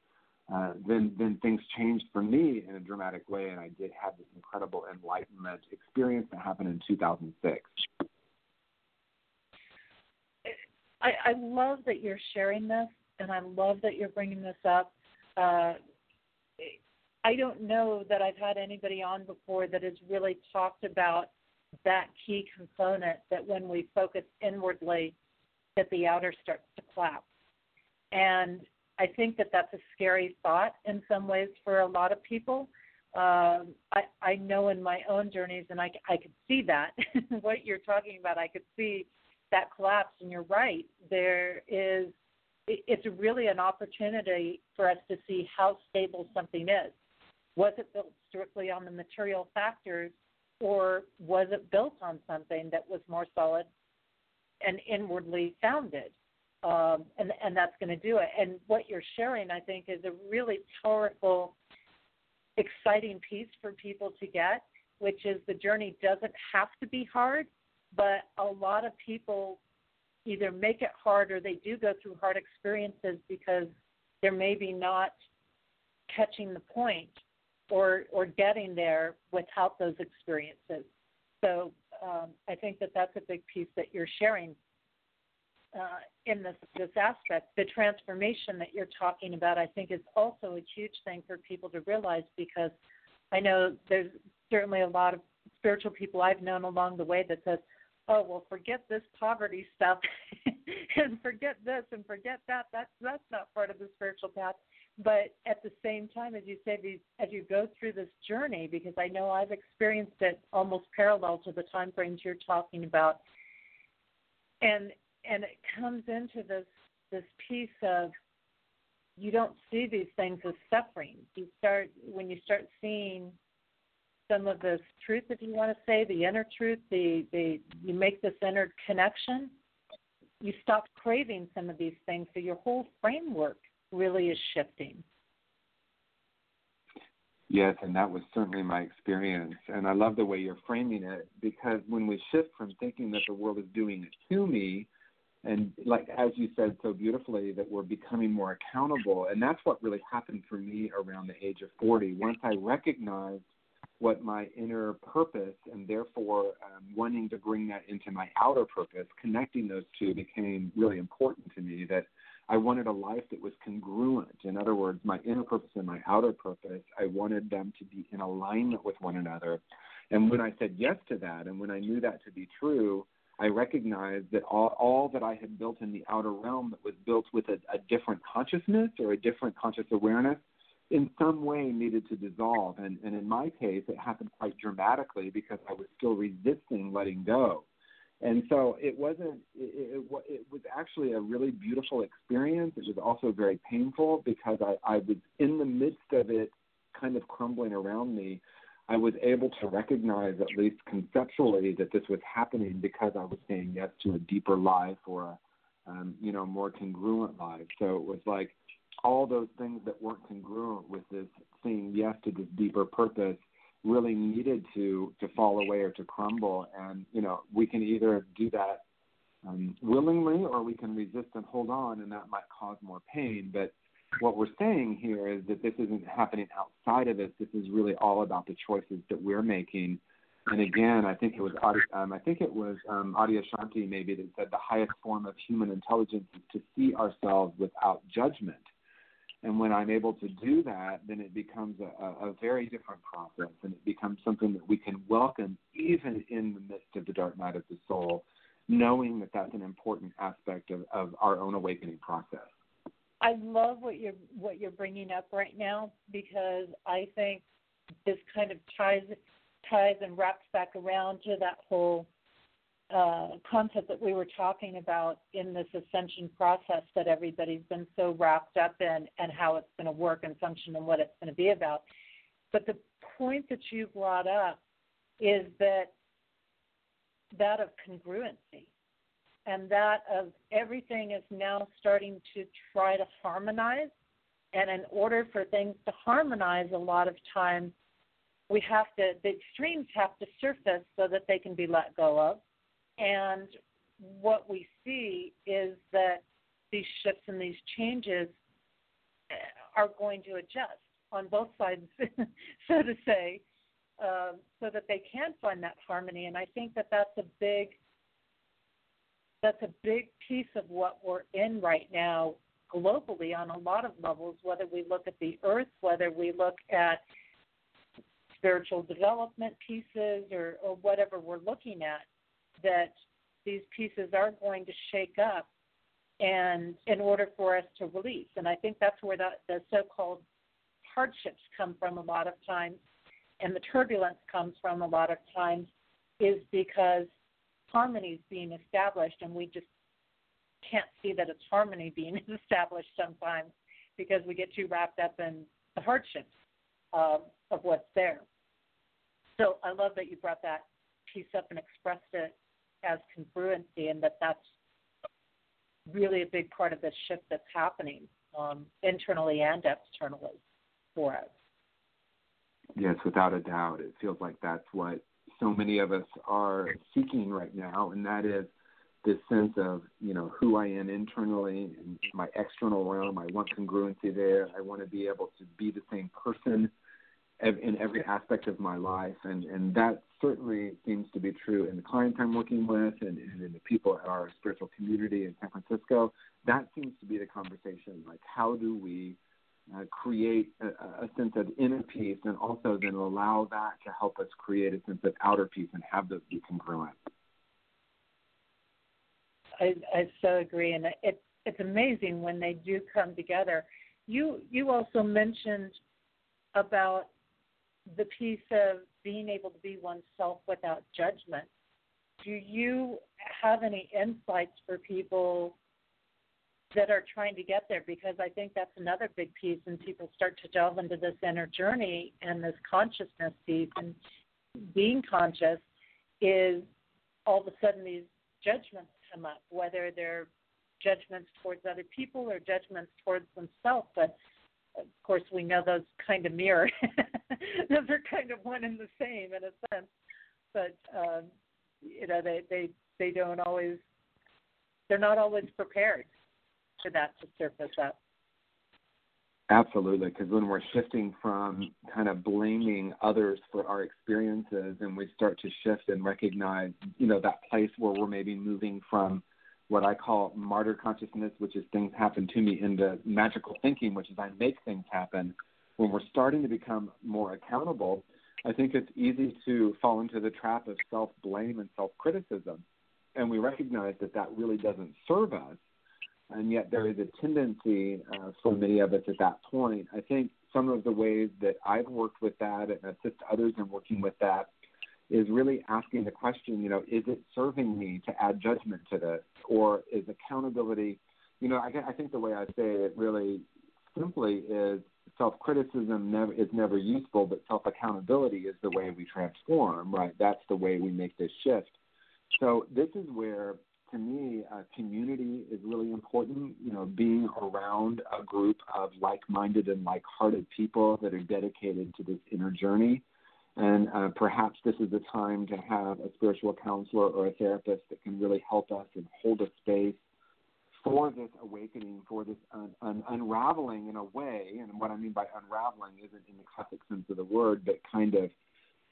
uh, then then things changed for me in a dramatic way, and I did have this incredible enlightenment experience that happened in 2006. I, I love that you're sharing this, and I love that you're bringing this up. Uh, I don't know that I've had anybody on before that has really talked about that key component that when we focus inwardly, that the outer starts to collapse. And I think that that's a scary thought in some ways for a lot of people. Um, I, I know in my own journeys, and I, I could see that <laughs> what you're talking about. I could see that collapse, and you're right. There is, it's really an opportunity for us to see how stable something is. Was it built strictly on the material factors, or was it built on something that was more solid and inwardly founded? um, and and that's going to do it. And what you're sharing, I think, is a really powerful, exciting piece for people to get, which is the journey doesn't have to be hard, but a lot of people either make it hard or they do go through hard experiences because they're maybe not catching the point or or getting there without those experiences. So um, I think that that's a big piece that you're sharing uh, in this this aspect. The transformation that you're talking about, I think, is also a huge thing for people to realize because I know there's certainly a lot of spiritual people I've known along the way that says, "Oh, well, forget this poverty stuff, <laughs> and forget this, and forget that. That's that's not part of the spiritual path." But at the same time, as you say, these, as you go through this journey, because I know I've experienced it almost parallel to the time frames you're talking about, and and it comes into this this piece of you don't see these things as suffering. You start when you start seeing some of this truth, if you want to say, the inner truth, the the you make this inner connection, you stop craving some of these things. So your whole framework really is shifting. Yes, and that was certainly my experience. And I love the way you're framing it because when we shift from thinking that the world is doing it to me and like as you said so beautifully that we're becoming more accountable and that's what really happened for me around the age of 40 once i recognized what my inner purpose and therefore um, wanting to bring that into my outer purpose connecting those two became really important to me that i wanted a life that was congruent in other words my inner purpose and my outer purpose i wanted them to be in alignment with one another and when i said yes to that and when i knew that to be true I recognized that all, all that I had built in the outer realm that was built with a, a different consciousness or a different conscious awareness in some way needed to dissolve. And, and in my case, it happened quite dramatically because I was still resisting letting go. And so it wasn't, it, it, it was actually a really beautiful experience. It was also very painful because I, I was in the midst of it kind of crumbling around me. I was able to recognize, at least conceptually, that this was happening because I was saying yes to a deeper life or a, um, you know, more congruent life. So it was like all those things that weren't congruent with this saying yes to this deeper purpose really needed to to fall away or to crumble. And you know, we can either do that um, willingly or we can resist and hold on, and that might cause more pain. But what we're saying here is that this isn't happening outside of us. This is really all about the choices that we're making. And again, I think it was um, I think it was um, Adyashanti maybe that said the highest form of human intelligence is to see ourselves without judgment. And when I'm able to do that, then it becomes a, a very different process, and it becomes something that we can welcome even in the midst of the dark night of the soul, knowing that that's an important aspect of, of our own awakening process. I love what you're what you're bringing up right now because I think this kind of ties ties and wraps back around to that whole uh, concept that we were talking about in this ascension process that everybody's been so wrapped up in and how it's going to work and function and what it's going to be about. But the point that you brought up is that that of congruency and that of everything is now starting to try to harmonize. And in order for things to harmonize, a lot of times we have to, the extremes have to surface so that they can be let go of. And what we see is that these shifts and these changes are going to adjust on both sides, <laughs> so to say, uh, so that they can find that harmony. And I think that that's a big that's a big piece of what we're in right now globally on a lot of levels, whether we look at the earth, whether we look at spiritual development pieces or, or whatever we're looking at, that these pieces are going to shake up and in order for us to release. And I think that's where the, the so called hardships come from a lot of times and the turbulence comes from a lot of times is because harmony is being established and we just can't see that it's harmony being <laughs> established sometimes because we get too wrapped up in the hardships of what's there. So I love that you brought that piece up and expressed it as congruency, and that that's really a big part of this shift that's happening um, internally and externally for us. Yes, without a doubt. It feels like that's what so many of us are seeking right now, and that is this sense of you know who I am internally and my external realm. I want congruency there. I want to be able to be the same person in every aspect of my life, and and that certainly seems to be true in the clients I'm working with and, and in the people at our spiritual community in San Francisco. That seems to be the conversation. Like, how do we uh, create a, a, sense of inner peace and also then allow that to help us create a sense of outer peace and have those be congruent. I, I so agree, and it, it's amazing when they do come together. You you also mentioned about the piece of being able to be oneself without judgment. Do you have any insights for people that are trying to get there because I think that's another big piece and people start to delve into this inner journey and this consciousness piece and being conscious is all of a sudden these judgments come up, whether they're judgments towards other people or judgments towards themselves. But of course, we know those kind of mirror. <laughs> those are kind of one and the same in a sense. But um, you know, they they they don't always. They're not always prepared for that to surface up. Absolutely, because when we're shifting from kind of blaming others for our experiences and we start to shift and recognize, you know, that place where we're maybe moving from what I call martyr consciousness, which is things happen to me, into magical thinking, which is I make things happen. When we're starting to become more accountable, I think it's easy to fall into the trap of self blame and self criticism. And we recognize that that really doesn't serve us and yet there is a tendency uh, for many of us at that point. I think some of the ways that I've worked with that and assist others in working with that is really asking the question, you know, is it serving me to add judgment to this, or is accountability? You know, I, I think the way I say it really simply is self-criticism never is never useful, but self-accountability is the way we transform. Right? That's the way we make this shift. So this is where to me, uh, community is really important. You know, being around a group of like-minded and like-hearted people that are dedicated to this inner journey. And uh, perhaps this is the time to have a spiritual counselor or a therapist that can really help us and hold a space for this awakening, for this un- un- unraveling in a way. And what I mean by unraveling isn't in the classic sense of the word, but kind of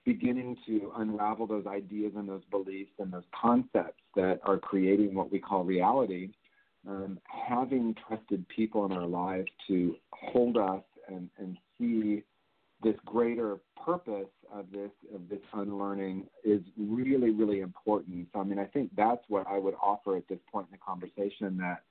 beginning to unravel those ideas and those beliefs and those concepts that are creating what we call reality, um, having trusted people in our lives to hold us and, and see this greater purpose of this of this unlearning is really really important. So I mean I think that's what I would offer at this point in the conversation that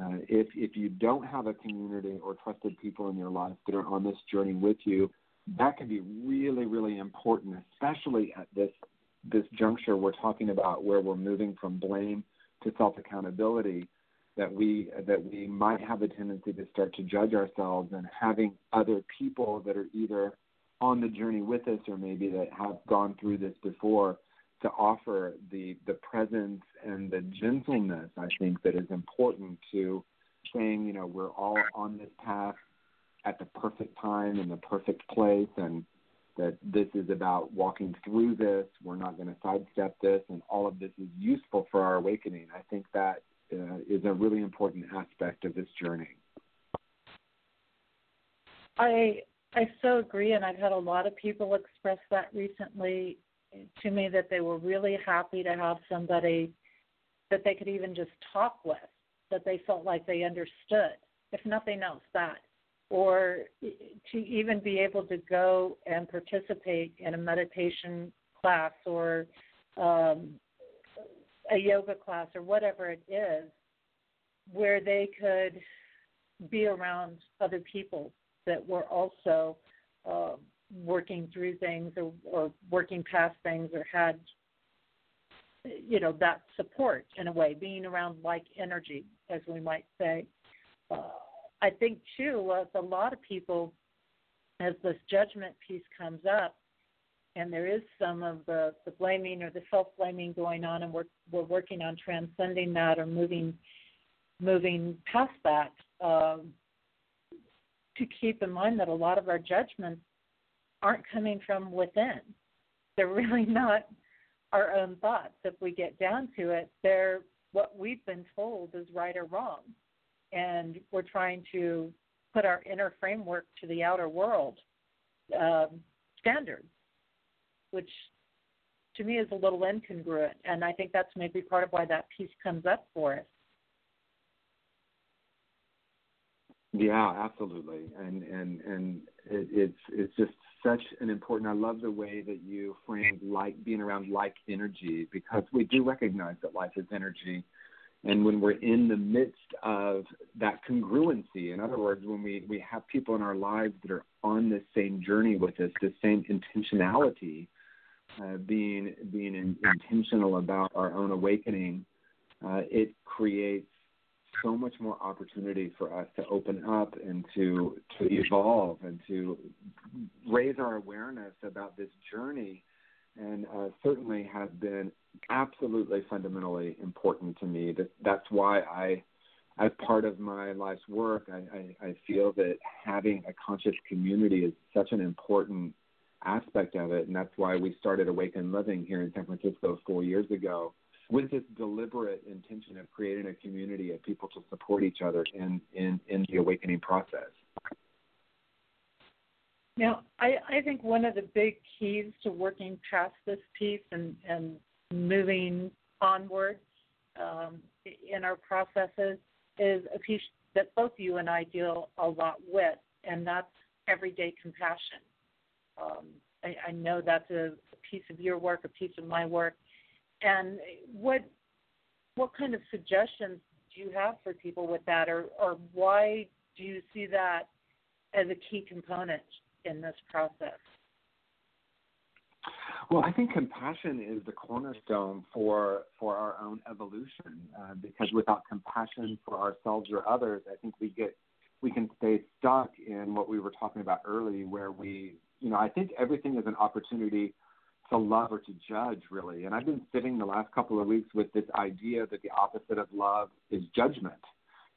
uh, if if you don't have a community or trusted people in your life that are on this journey with you, that can be really really important, especially at this this juncture we're talking about where we're moving from blame to self accountability that we that we might have a tendency to start to judge ourselves and having other people that are either on the journey with us or maybe that have gone through this before to offer the the presence and the gentleness I think that is important to saying you know we're all on this path at the perfect time in the perfect place and that this is about walking through this. We're not going to sidestep this and all of this is useful for our awakening. I think that uh, is a really important aspect of this journey. I I so agree, and I've had a lot of people express that recently to me that they were really happy to have somebody that they could even just talk with, that they felt like they understood, if nothing else, that. Or to even be able to go and participate in a meditation class or um, a yoga class or whatever it is where they could be around other people that were also uh, working through things or, or working past things or had you know that support in a way being around like energy as we might say. Uh, i think too with a lot of people as this judgment piece comes up and there is some of the, the blaming or the self blaming going on, and we're we're working on transcending that or moving moving past that. Um, to keep in mind that a lot of our judgments aren't coming from within; they're <laughs> really not our own thoughts. If we get down to it, they're what we've been told is right or wrong, and we're trying to put our inner framework to the outer world um, standards which to me is a little incongruent. And I think that's maybe part of why that piece comes up for us. Yeah, absolutely, and and and it, it's it's just such an important. I love the way that you framed like being around like energy because we do recognize that life is energy, and when we're in the midst of that congruency, in other words, when we we have people in our lives that are on the same journey with us, the same intentionality, uh, being being in, intentional about our own awakening, uh, it creates so much more opportunity for us to open up and to to evolve and to raise our awareness about this journey, and uh, certainly has been absolutely fundamentally important to me. That that's why I. As part of my life's work, I, I, I feel that having a conscious community is such an important aspect of it, and that's why we started Awakened Living here in San Francisco four years ago with this deliberate intention of creating a community of people to support each other in, in, in the awakening process. Now, I, I think one of the big keys to working past this piece and, and moving onward um, in our processes is a piece that both you and I deal a lot with, and that's everyday compassion. Um, I, I know that's a, piece of your work, a piece of my work. And what what kind of suggestions do you have for people with that, or or why do you see that as a key component in this process? Well, I think compassion is the cornerstone for for our own evolution. Uh, because without compassion for ourselves or others, I think we get we can stay stuck in what we were talking about early, where we you know, I think everything is an opportunity to love or to judge, really. And I've been sitting the last couple of weeks with this idea that the opposite of love is judgment.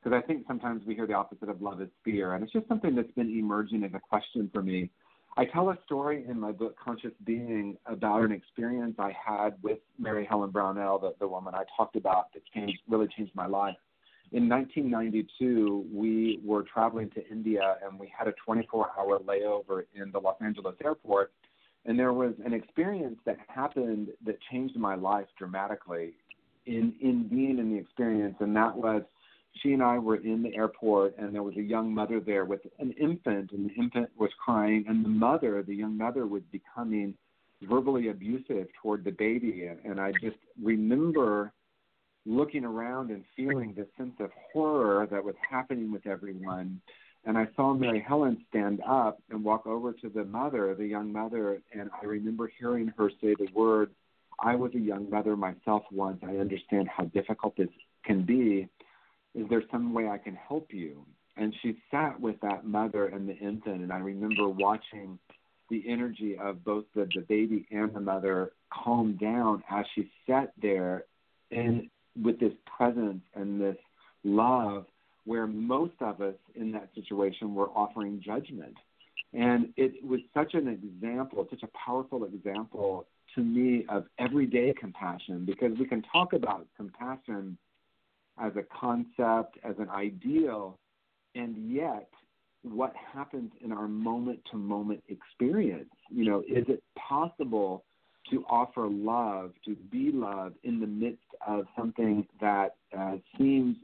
Because I think sometimes we hear the opposite of love is fear. And it's just something that's been emerging as a question for me. I tell a story in my book, Conscious Being, about an experience I had with Mary Helen Brownell, the, the woman I talked about that changed, really changed my life in 1992, we were traveling to India and we had a 24 hour layover in the Los Angeles airport. And there was an experience that happened that changed my life dramatically in, in being in the experience. And that was she and I were in the airport, and there was a young mother there with an infant, and the infant was crying, and the mother, the young mother, was becoming verbally abusive toward the baby, and I just remember looking around and feeling this sense of horror that was happening with everyone. And I saw Mary Helen stand up and walk over to the mother, the young mother, and I remember hearing her say the words, I was a young mother myself once. I understand how difficult this can be. Is there some way I can help you? And she sat with that mother and the infant, and I remember watching the energy of both the, the baby and the mother calm down as she sat there and with this presence and this love where most of us in that situation were offering judgment. And it was such an example, such a powerful example to me of everyday compassion because we can talk about compassion as a concept, as an ideal, and yet what happens in our moment to moment experience. You know, is it possible to offer love, to be love in the midst of something that uh, seems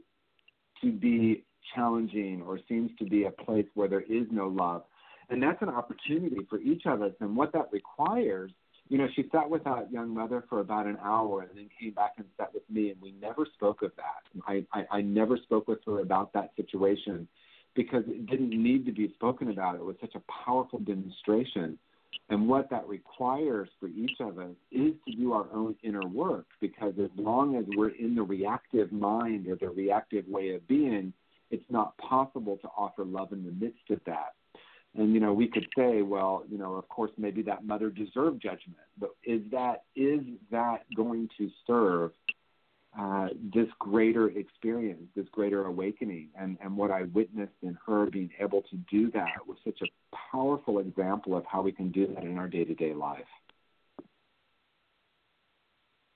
to be challenging or seems to be a place where there is no love? And that's an opportunity for each of us. And what that requires, you know, she sat with that young mother for about an hour and then came back and sat with me, and we never spoke of that. I, I, I never spoke with her about that situation because it didn't need to be spoken about. It was such a powerful demonstration. And what that requires for each of us is to do our own inner work because as long as we're in the reactive mind or the reactive way of being, it's not possible to offer love in the midst of that. And you know, we could say, well, you know, of course, maybe that mother deserved judgment, but is that is that going to serve uh, this greater experience, this greater awakening, and, and what I witnessed in her being able to do that was such a powerful example of how we can do that in our day to day life.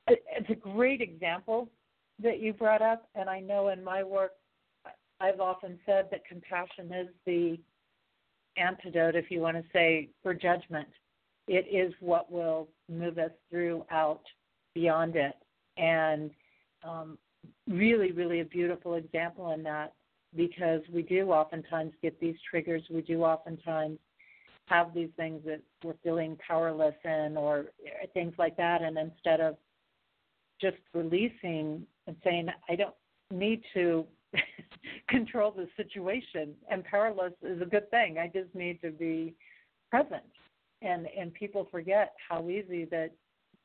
It's a great example that you brought up, and I know in my work, I've often said that compassion is the antidote, if you want to say, for judgment. It is what will move us throughout beyond it. And um, really, really a beautiful example in that because we do oftentimes get these triggers. We do oftentimes have these things that we're feeling powerless in or things like that. And instead of just releasing and saying, I don't need to <laughs> control the situation and powerless is a good thing. I just need to be present. And and people forget how easy that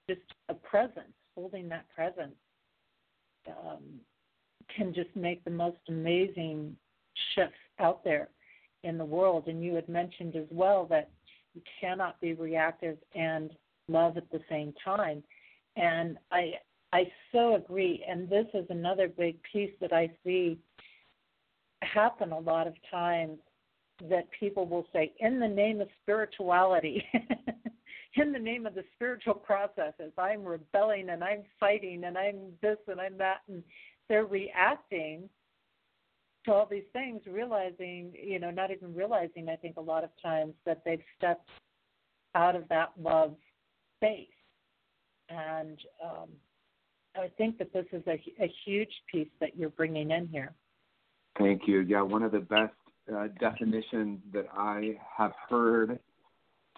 just a presence, holding that presence um, can just make the most amazing shifts out there in the world. And you had mentioned as well that you cannot be reactive and love at the same time. And I I so agree. And this is another big piece that I see happen a lot of times that people will say, in the name of spirituality, <laughs> in the name of the spiritual processes. I'm rebelling and I'm fighting and I'm this and I'm that. And they're reacting to all these things, realizing, you know, not even realizing, I think, a lot of times that they've stepped out of that love space. And um, I think that this is a, a huge piece that you're bringing in here. Thank you. Yeah, one of the best uh, definitions that I have heard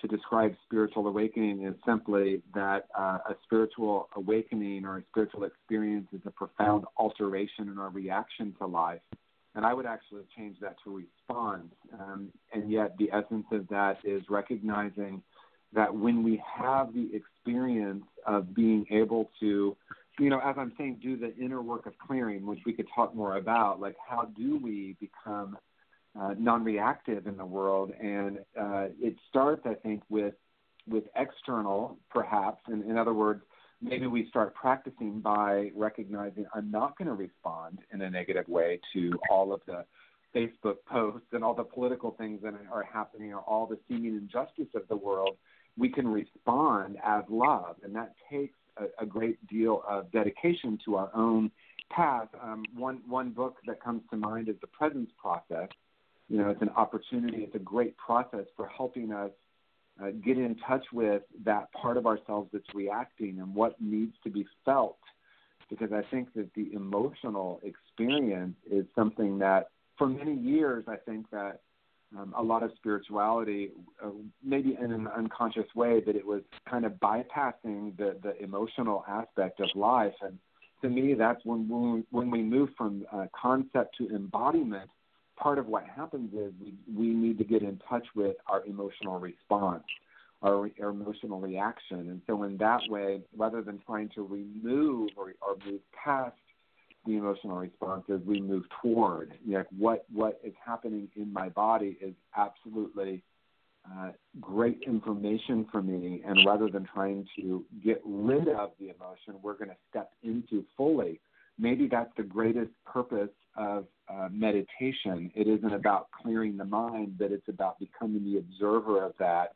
to describe spiritual awakening is simply that uh, a spiritual awakening or a spiritual experience is a profound alteration in our reaction to life. And I would actually change that to response. Um, and yet, the essence of that is recognizing that when we have the experience of being able to, you know, as I'm saying, do the inner work of clearing, which we could talk more about, like how do we become uh, non-reactive in the world, and uh, it starts, I think, with with external, perhaps. In, in other words, maybe we start practicing by recognizing I'm not going to respond in a negative way to all of the Facebook posts and all the political things that are happening or all the seeming injustice of the world. We can respond as love, and that takes a, a great deal of dedication to our own path. Um, one one book that comes to mind is the Presence Process you know, it's an opportunity. It's a great process for helping us uh, get in touch with that part of ourselves that's reacting and what needs to be felt because I think that the emotional experience is something that, for many years, I think that um, a lot of spirituality, uh, maybe in an unconscious way, that it was kind of bypassing the the emotional aspect of life. And to me, that's when when, when we move from uh, concept to embodiment. Part of what happens is we, we need to get in touch with our emotional response, our, our emotional reaction. And so, in that way, rather than trying to remove or, or move past the emotional responses we move toward. Like what what is happening in my body is absolutely uh, great information for me, and rather than trying to get rid of the emotion, we're going to step into fully. Maybe that's the greatest purpose of uh, meditation. It isn't about clearing the mind, but it's about becoming the observer of that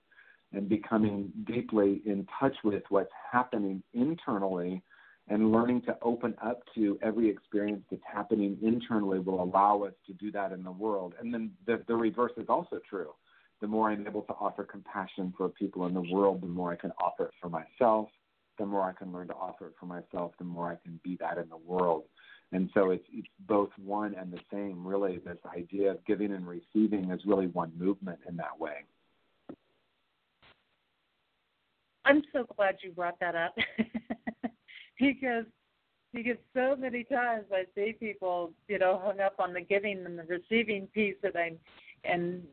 and becoming deeply in touch with what's happening internally and learning to open up to every experience that's happening internally will allow us to do that in the world. And then the, the reverse is also true. The more I'm able to offer compassion for people in the world, the more I can offer it for myself. The more I can learn to offer it for myself, the more I can be that in the world. And so it's, it's both one and the same, really. This idea of giving and receiving is really one movement in that way. I'm so glad you brought that up. <laughs> because because so many times I see people, you know, hung up on the giving and the receiving piece and I and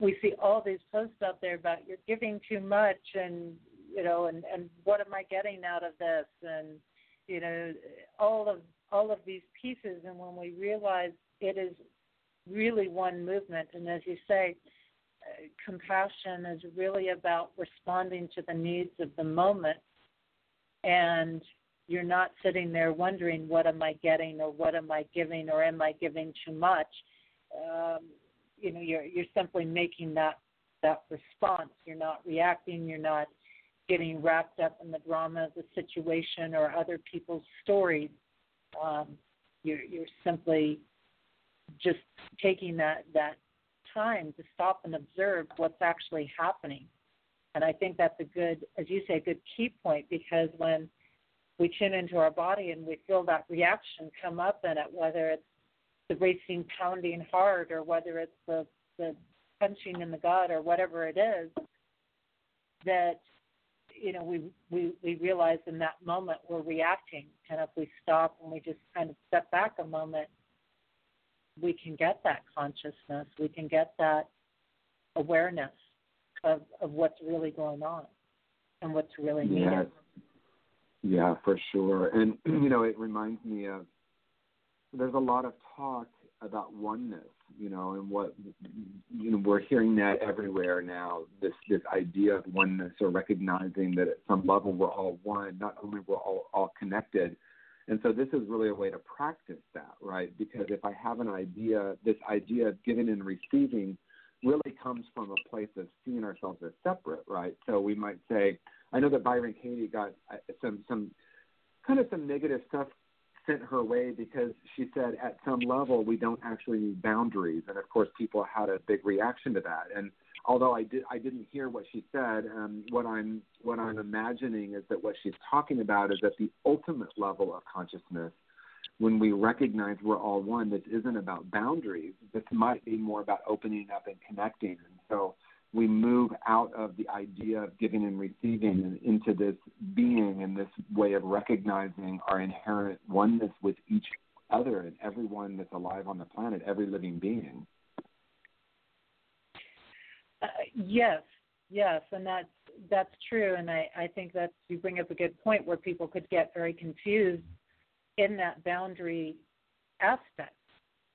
we see all these posts out there about you're giving too much and you know, and, and what am I getting out of this and you know, all of all of these pieces and when we realize it is really one movement and as you say, uh, compassion is really about responding to the needs of the moment and you're not sitting there wondering what am I getting or what am I giving or am I giving too much. Um, you know, you're you're simply making that that response. You're not reacting. You're not getting wrapped up in the drama of the situation or other people's stories. Um, you're you're simply just taking that that time to stop and observe what's actually happening. And I think that's a good, as you say, a good key point because when we tune into our body and we feel that reaction come up in it, whether it's the racing, pounding heart, or whether it's the, the punching in the gut, or whatever it is, that you know we we we realize in that moment we're reacting, and if we stop and we just kind of step back a moment, we can get that consciousness, we can get that awareness of of what's really going on and what's really needed. Yes. Yeah, for sure. And <clears throat> you know, it reminds me of there's a lot of talk about oneness, you know, and what you know we're hearing that everywhere now. This this idea of oneness or recognizing that at some level we're all one. Not only we're all all connected, and so this is really a way to practice that, right? Because if I have an idea, this idea of giving and receiving really comes from a place of seeing ourselves as separate, right? So we might say, I know that Byron Katie got uh, some some kind of some negative stuff sent her way because she said at some level we don't actually need boundaries, and of course people had a big reaction to that. And although I did I didn't hear what she said, um, what I'm what I'm imagining is that what she's talking about is at the ultimate level of consciousness when we recognize we're all one, this isn't about boundaries. This might be more about opening up and connecting. And so we move out of the idea of giving and receiving and into this being and this way of recognizing our inherent oneness with each other and everyone that's alive on the planet, every living being. Uh, yes, yes, and that's that's true. And I, I think that you bring up a good point where people could get very confused in that boundary aspect.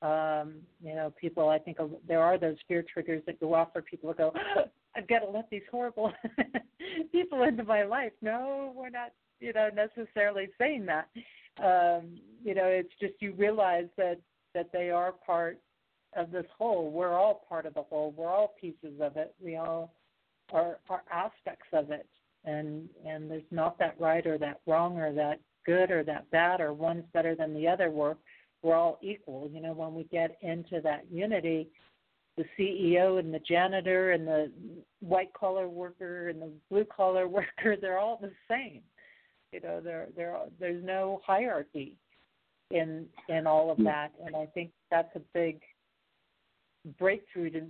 Um, you know, people, I think there are those fear triggers that go off for people go, <gasps> I've got to let these horrible <laughs> people into my life. No, we're not, you know, necessarily saying that. Um, you know, it's just you realize that that they are part of this whole. We're all part of the whole. We're all pieces of it. We all are are aspects of it. And and there's not that right or that wrong or that good or that bad or one's better than the other. We're we're all equal. You know, when we get into that unity, the CEO and the janitor and the white collar worker and the blue collar <laughs> worker, they're all the same. You know, there there there's no hierarchy in in all of hmm. that, and I think that's a big breakthrough to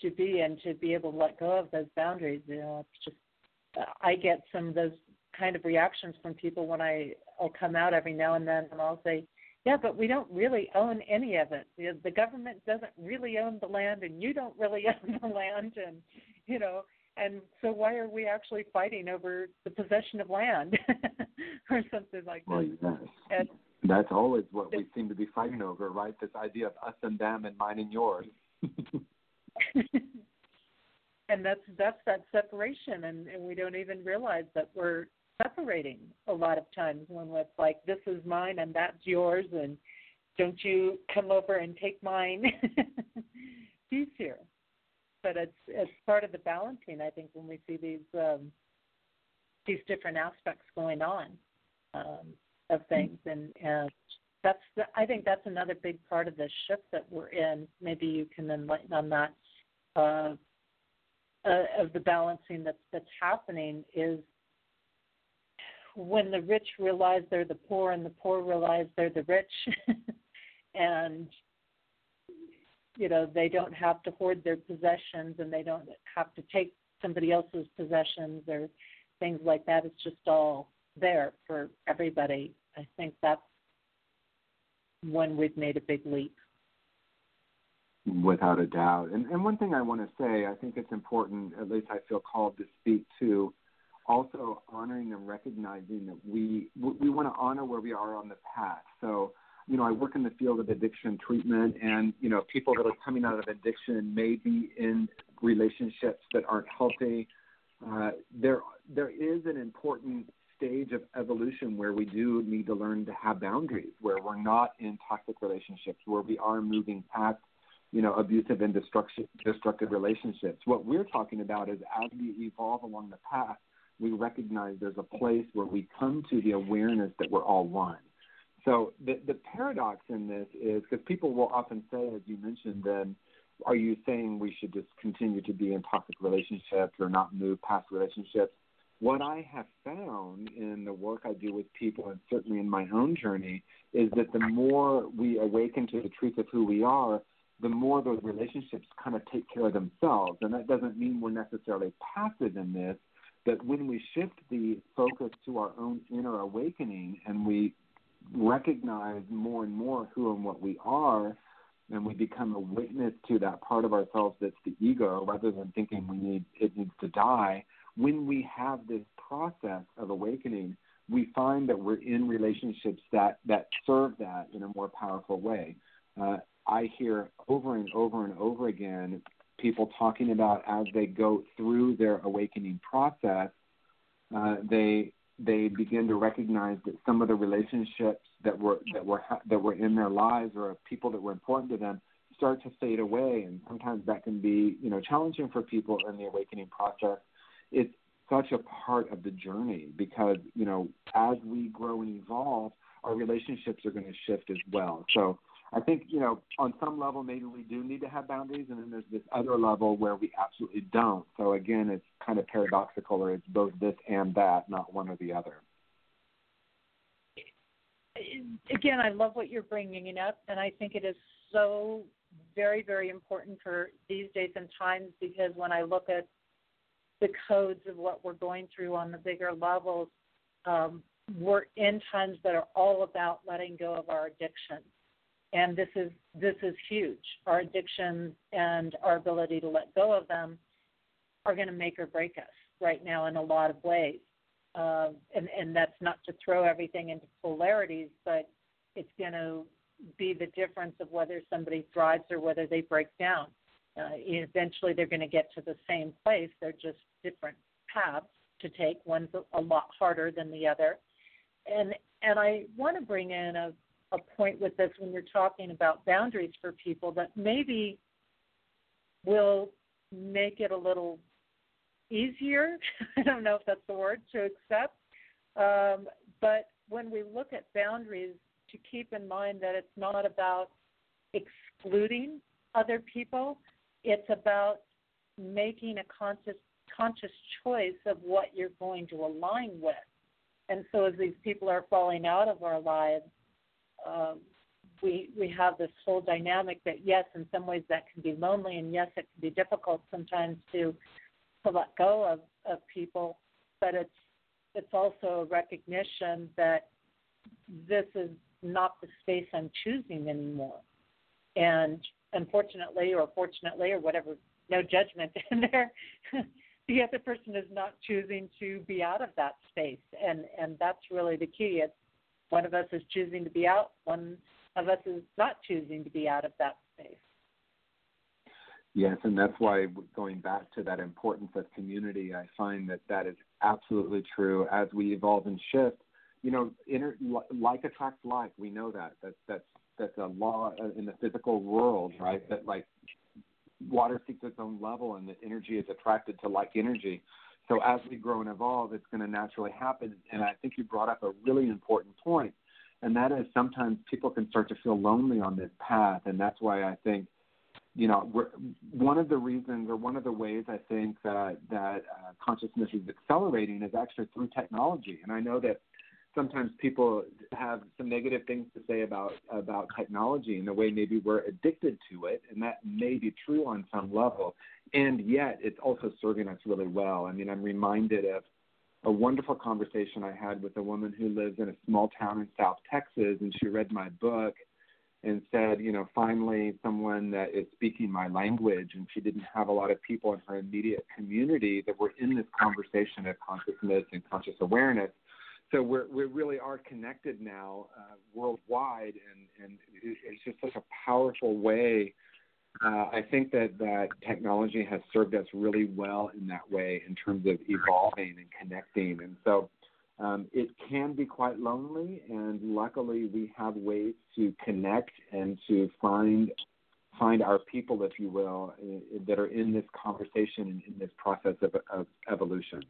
to be and to be able to let go of those boundaries. You know, it's just I get some of those kind of reactions from people when I I'll come out every now and then and I'll say, yeah, but we don't really own any of it. The, the government doesn't really own the land, and you don't really <laughs> own the land, and you know, and so why are we actually fighting over the possession of land <laughs> or something like well, that? Yes. And, That's always what we seem to be fighting over, right? This idea of us and them and mine and yours. <laughs> and that's that's that separation and, and we don't even realize that we're separating a lot of times when it's like this is mine and that's yours and don't you come over and take mine. <laughs> Peace here. But it's it's part of the balancing i think when we see these um these different aspects going on um of things. And and that's the, i think that's another big part of the shift that we're in. Maybe you can enlighten on that. Uh, uh, of the balancing that's that's happening is when the rich realize they're the poor and the poor realize they're the rich. <laughs> And you know they don't have to hoard their possessions and they don't have to take somebody else's possessions or things like that. It's just all there for everybody. I think that's when we've made a big leap. Without a doubt. And, and one thing I want to say, I think it's important, at least I feel called to speak to, also honoring and recognizing that we we want to honor where we are on the path. So, you know, I work in the field of addiction treatment, and you know, people that are coming out of addiction may be in relationships that aren't healthy. Uh, there there is an important stage of evolution where we do need to learn to have boundaries, where we're not in toxic relationships, where we are moving past you know, abusive and destructive, destructive relationships. What we're talking about is as we evolve along the path, we recognize there's a place where we come to the awareness that we're all one. So the the paradox in this is because people will often say, as you mentioned, then are you saying we should just continue to be in toxic relationships or not move past relationships? What I have found in the work I do with people, and certainly in my own journey, is that the more we awaken to the truth of who we are, the more those relationships kind of take care of themselves. And that doesn't mean we're necessarily passive in this, but when we shift the focus to our own inner awakening and we recognize more and more who and what we are, and we become a witness to that part of ourselves that's the ego, rather than thinking we need it needs to die. When we have this process of awakening, we find that we're in relationships that that serve that in a more powerful way. Uh, I hear over and over and over again people talking about as they go through their awakening process, uh, they they begin to recognize that some of the relationships that were that were that were in their lives or people that were important to them start to fade away, and sometimes that can be you know challenging for people in the awakening process. It's such a part of the journey because you know as we grow and evolve, our relationships are going to shift as well. So I think, you know, on some level, maybe we do need to have boundaries, and then there's this other level where we absolutely don't. So again, it's kind of paradoxical, or it's both this and that, not one or the other. Again, I love what you're bringing up, and I think it is so very, very important for these days and times because when I look at the codes of what we're going through on the bigger levels, um, we're in times that are all about letting go of our addictions and this is this is huge. Our addictions and our ability to let go of them are going to make or break us right now in a lot of ways. Uh, and and that's not to throw everything into polarities, but it's going to be the difference of whether somebody thrives or whether they break down. Uh, eventually, they're going to get to the same place. They're just different paths to take. One's a, a lot harder than the other, and and I want to bring in a a point with this when you're talking about boundaries for people that maybe will make it a little easier. <laughs> I don't know if that's the word to accept. Um, but when we look at boundaries, to keep in mind that it's not about excluding other people, it's about making a conscious conscious choice of what you're going to align with. and so as these people are falling out of our lives, um, we we have this whole dynamic that yes, in some ways that can be lonely, and yes, it can be difficult sometimes to to let go of of people, but it's it's also a recognition that this is not the space I'm choosing anymore. And unfortunately, or fortunately, or whatever, no judgment <laughs> in there, <laughs> the other person is not choosing to be out of that space. And, and that's really the key. It's one of us is choosing to be out, one of us is not choosing to be out of that space. Yes, and that's why going back to that importance of community, I find that that is absolutely true. As we evolve and shift, you know, inter, like attracts like. We know that. That's that's that's a law uh, in the physical world, right? That like water seeks its own level, and that energy is attracted to like energy. So as we grow and evolve, it's going to naturally happen. And I think you brought up a really important point, and that is sometimes people can start to feel lonely on this path, and that's why I think you know, one of the reasons or one of the ways I think that that uh, consciousness is accelerating is actually through technology. And I know that sometimes people have some negative things to say about about technology and the way maybe we're addicted to it, and that may be true on some level. And yet, it's also serving us really well. I mean, I'm reminded of a wonderful conversation I had with a woman who lives in a small town in South Texas, and she read my book and said, you know, finally someone that is speaking my language, and she didn't have a lot of people in her immediate community that were in this conversation of consciousness and conscious awareness. So we're, we really are connected now uh, worldwide, and, and it's just such a powerful way. Uh, I think that that technology has served us really well in that way in terms of evolving and connecting, and so um, it can be quite lonely, and luckily we have ways to connect and to find find our people, if you will, that are in this conversation and in this process of, of evolution.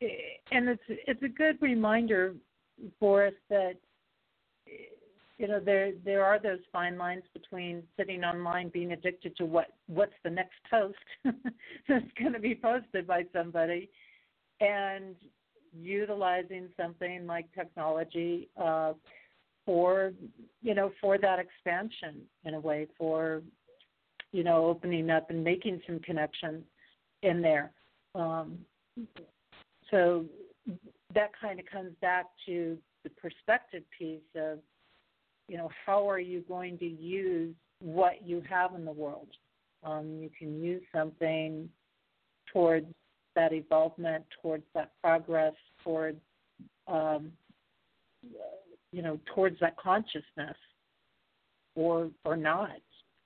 And it's it's a good reminder for us that you know there there are those fine lines between sitting online being addicted to what what's the next post <laughs> that's going to be posted by somebody and utilizing something like technology uh, for you know for that expansion in a way for you know opening up and making some connections in there. Um, so that kind of comes back to the perspective piece of you know how are you going to use what you have in the world um, you can use something towards that evolvement, towards that progress, towards um, you know, towards that consciousness, or or not.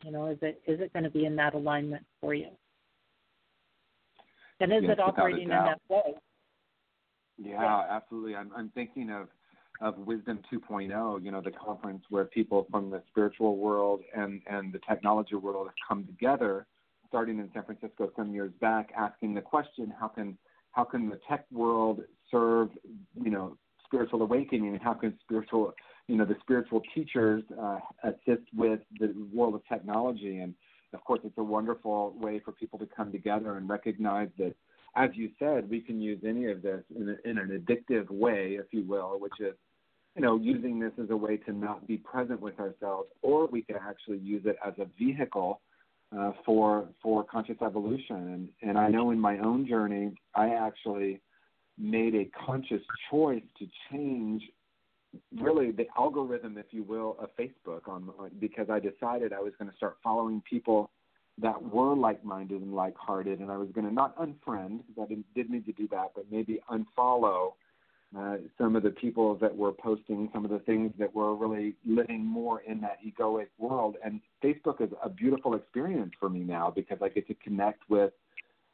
You know, is it is it going to be in that alignment for you? And is yes, it operating in that way? Yeah, yeah, absolutely. I'm I'm thinking of of Wisdom 2.0, you know, the conference where people from the spiritual world and and the technology world have come together starting in San Francisco some years back, asking the question, how can how can the tech world serve, you know, spiritual awakening, and how can spiritual, you know, the spiritual teachers uh, assist with the world of technology? And of course, it's a wonderful way for people to come together and recognize that, as you said, we can use any of this in, a, in an addictive way, if you will, which is you know, using this as a way to not be present with ourselves, or we can actually use it as a vehicle uh, for for conscious evolution. And and I know in my own journey, I actually made a conscious choice to change really the algorithm, if you will, of Facebook on because I decided I was going to start following people that were like-minded and like-hearted, and I was going to not unfriend because I didn't, did need to do that, but maybe unfollow uh, some of the people that were posting some of the things that were really living more in that egoic world. And Facebook is a beautiful experience for me now because I get to connect with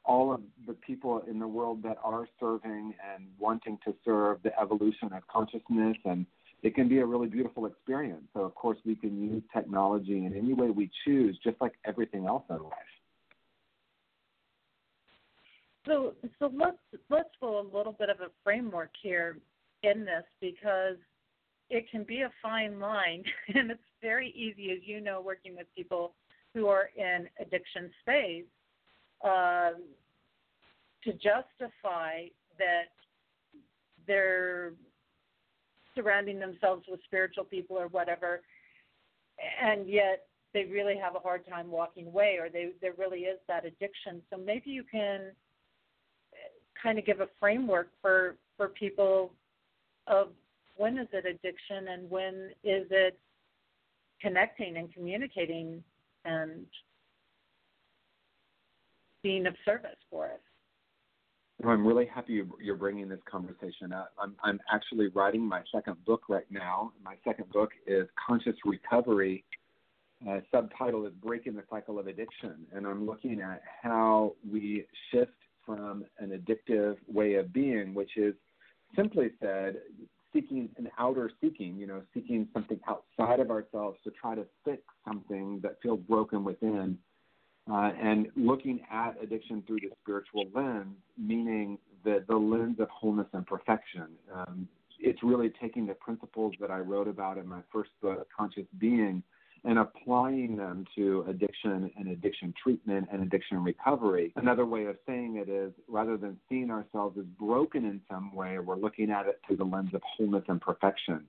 all of the people in the world that are serving and wanting to serve the evolution of consciousness and it can be a really beautiful experience. So of course we can use technology in any way we choose, just like everything else in life. So, so let's let's go a little bit of a framework here in this because it can be a fine line, <laughs> and it's very easy, as you know, working with people who are in addiction space, uh, to justify that they're surrounding themselves with spiritual people or whatever, and yet they really have a hard time walking away, or they there really is that addiction. So maybe you can kind of give a framework for for people of when is it addiction and when is it connecting and communicating and being of service for us. I'm really happy you're bringing this conversation up. I'm, I'm actually writing my second book right now. My second book is Conscious Recovery. Uh, subtitle is Breaking the Cycle of Addiction. And I'm looking at how we shift from an addictive way of being, which is simply said, seeking an outer seeking, you know, seeking something outside of ourselves to try to fix something that feels broken within. Uh, and looking at addiction through the spiritual lens, meaning the, the lens of wholeness and perfection. Um, it's really taking the principles that I wrote about in my first book, Conscious Being, and applying them to addiction and addiction treatment and addiction recovery. Another way of saying it is rather than seeing ourselves as broken in some way, we're looking at it through the lens of wholeness and perfection.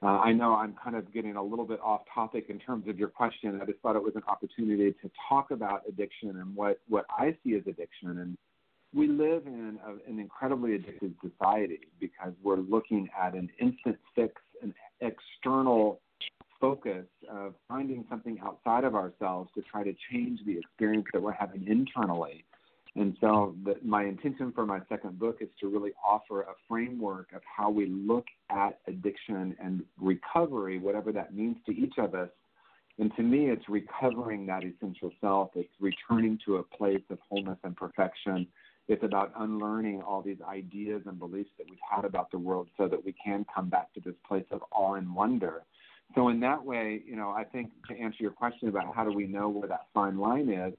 Uh, I know I'm kind of getting a little bit off topic in terms of your question. I just thought it was an opportunity to talk about addiction and what, what I see as addiction. And we live in a, an incredibly addicted society because we're looking at an instant fix, an external focus of finding something outside of ourselves to try to change the experience that we're having internally. And so, the, my intention for my second book is to really offer a framework of how we look at addiction and recovery, whatever that means to each of us. And to me, it's recovering that essential self. It's returning to a place of wholeness and perfection. It's about unlearning all these ideas and beliefs that we've had about the world so that we can come back to this place of awe and wonder so in that way, you know, I think to answer your question about how do we know where that fine line is,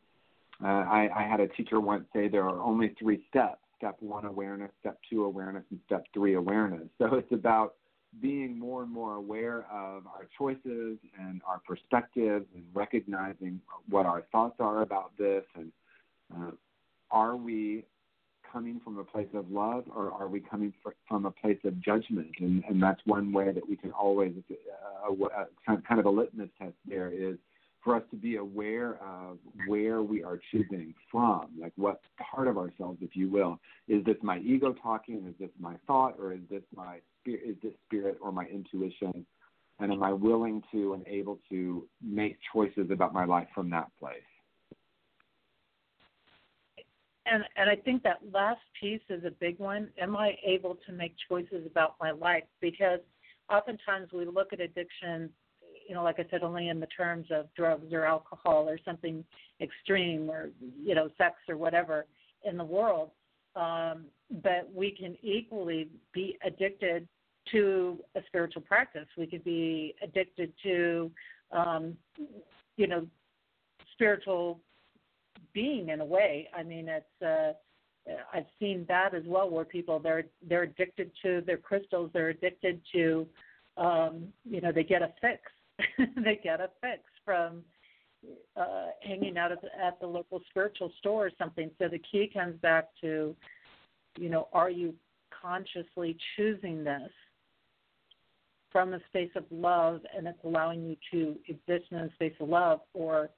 uh, I, I had a teacher once say there are only three steps: step one, awareness; step two, awareness; and step three, awareness. <laughs> So it's about being more and more aware of our choices and our perspectives, and recognizing what our thoughts are about this, and uh, are we coming from a place of love or are we coming from a place of judgment? And, and that's one way that we can always, uh, uh, kind of a litmus test there is for us to be aware of where we are choosing from, like what part of ourselves, if you will. Is this my ego talking? Is this my thought? Or is this my spirit, is this spirit or my intuition? And am I willing to and able to make choices about my life from that place? and and I think that last piece is a big one. Am I able to make choices about my life? Because oftentimes we look at addiction, you know, like I said, only in the terms of drugs or alcohol or something extreme or you know, sex or whatever in the world. Um, but we can equally be addicted to a spiritual practice. We could be addicted to, um, you know, spiritual being in a way. I mean, it's uh, I've seen that as well, where people they're they're addicted to their crystals. They're addicted to, um, you know, they get a fix. <laughs> they get a fix from uh, hanging out at the, at the local spiritual store or something. So the key comes back to, you know, are you consciously choosing this from a space of love and it's allowing you to exist in a space of love, or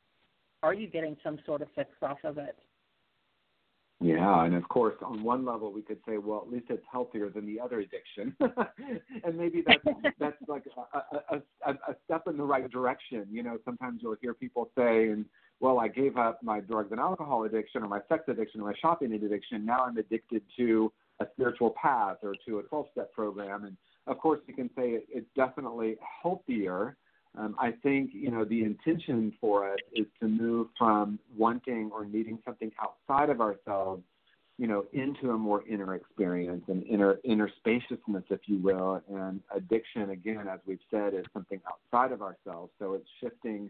are you getting some sort of fix off of it? Yeah, and of course, on one level, we could say, well, at least it's healthier than the other addiction, <laughs> and maybe that's <laughs> that's like a, a, a, a step in the right direction. You know, sometimes you'll hear people say, "And well, I gave up my drugs and alcohol addiction, or my sex addiction, or my shopping addiction. Now I'm addicted to a spiritual path or to a 12-step program." And of course, you can say it, it's definitely healthier um, I think you know the intention for us is to move from wanting or needing something outside of ourselves, you know, into a more inner experience and inner inner spaciousness, if you will. And addiction, again, as we've said, is something outside of ourselves. So it's shifting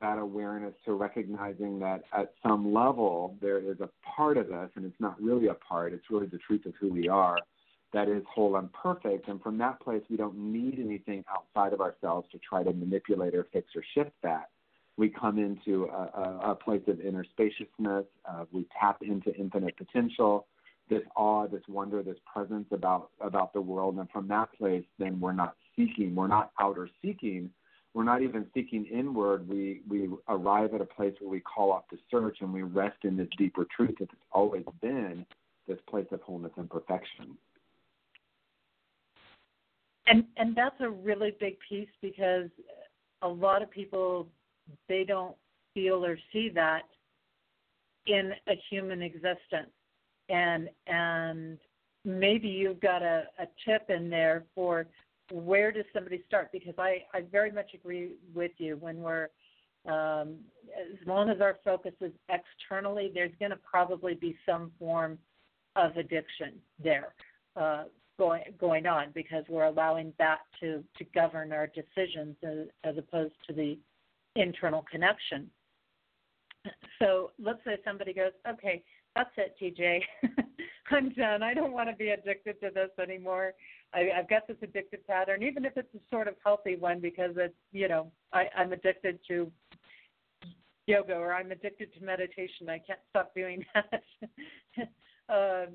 that awareness to recognizing that at some level there is a part of us, and it's not really a part; it's really the truth of who we are that is whole and perfect. And from that place, we don't need anything outside of ourselves to try to manipulate or fix or shift that. We come into a, a, a place of inner spaciousness. Uh, we tap into infinite potential. this awe, this wonder, this presence about about the world, and from that place, then we're not seeking, we're not outer seeking, we're not even seeking inward. We we arrive at a place where we call off the search and we rest in this deeper truth that it's always been this place of wholeness and perfection. And and that's a really big piece because a lot of people they don't feel or see that in a human existence. And and maybe you've got a, a tip in there for where does somebody start? Because I, I very much agree with you when we're um, as long as our focus is externally there's going to probably be some form of addiction there. Uh, going going on because we're allowing that to to govern our decisions as, as opposed to the internal connection so let's say somebody goes okay that's it, TJ. <laughs> I'm done. I don't want to be addicted to this anymore. I, I've got this addictive pattern, even if it's a sort of healthy one, because it's you know I, I'm addicted to yoga or I'm addicted to meditation. I can't stop doing <laughs> that. <laughs> um,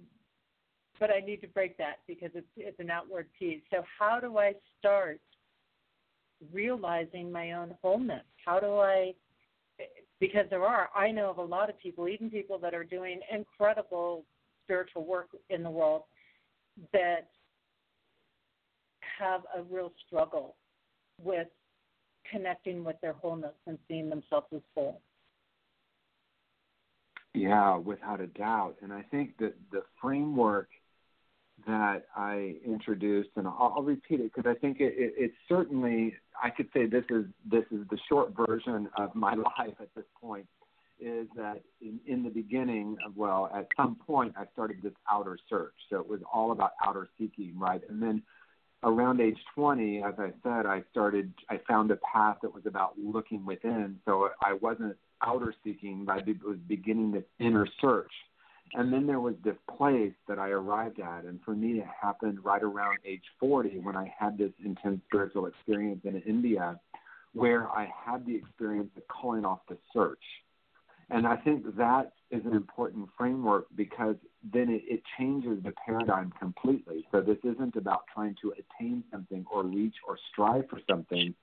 but I need to break that because it's it's an outward piece. So how do I start realizing my own wholeness? How do I because there are i know of a lot of people even people that are doing incredible spiritual work in the world that have a real struggle with connecting with their wholeness and seeing themselves as whole yeah without a doubt and i think that the framework that I introduced, and I'll, I'll repeat it because I think it, it, it's certainly I could say this is this is the short version of my <laughs> life at this point. Is that in, in the beginning of well, at some point I started this outer search, so it was all about outer seeking, right? And then around age 20, as I said, I started I found a path that was about looking within. So I wasn't outer seeking, but I was beginning this inner search and then there was this place that I arrived at, and for me, it happened right around age 40 when I had this intense spiritual experience in India, where I had the experience of calling off the search. And I think that is an important framework because then it, it changes the paradigm completely. So this isn't about trying to attain something or reach or strive for something.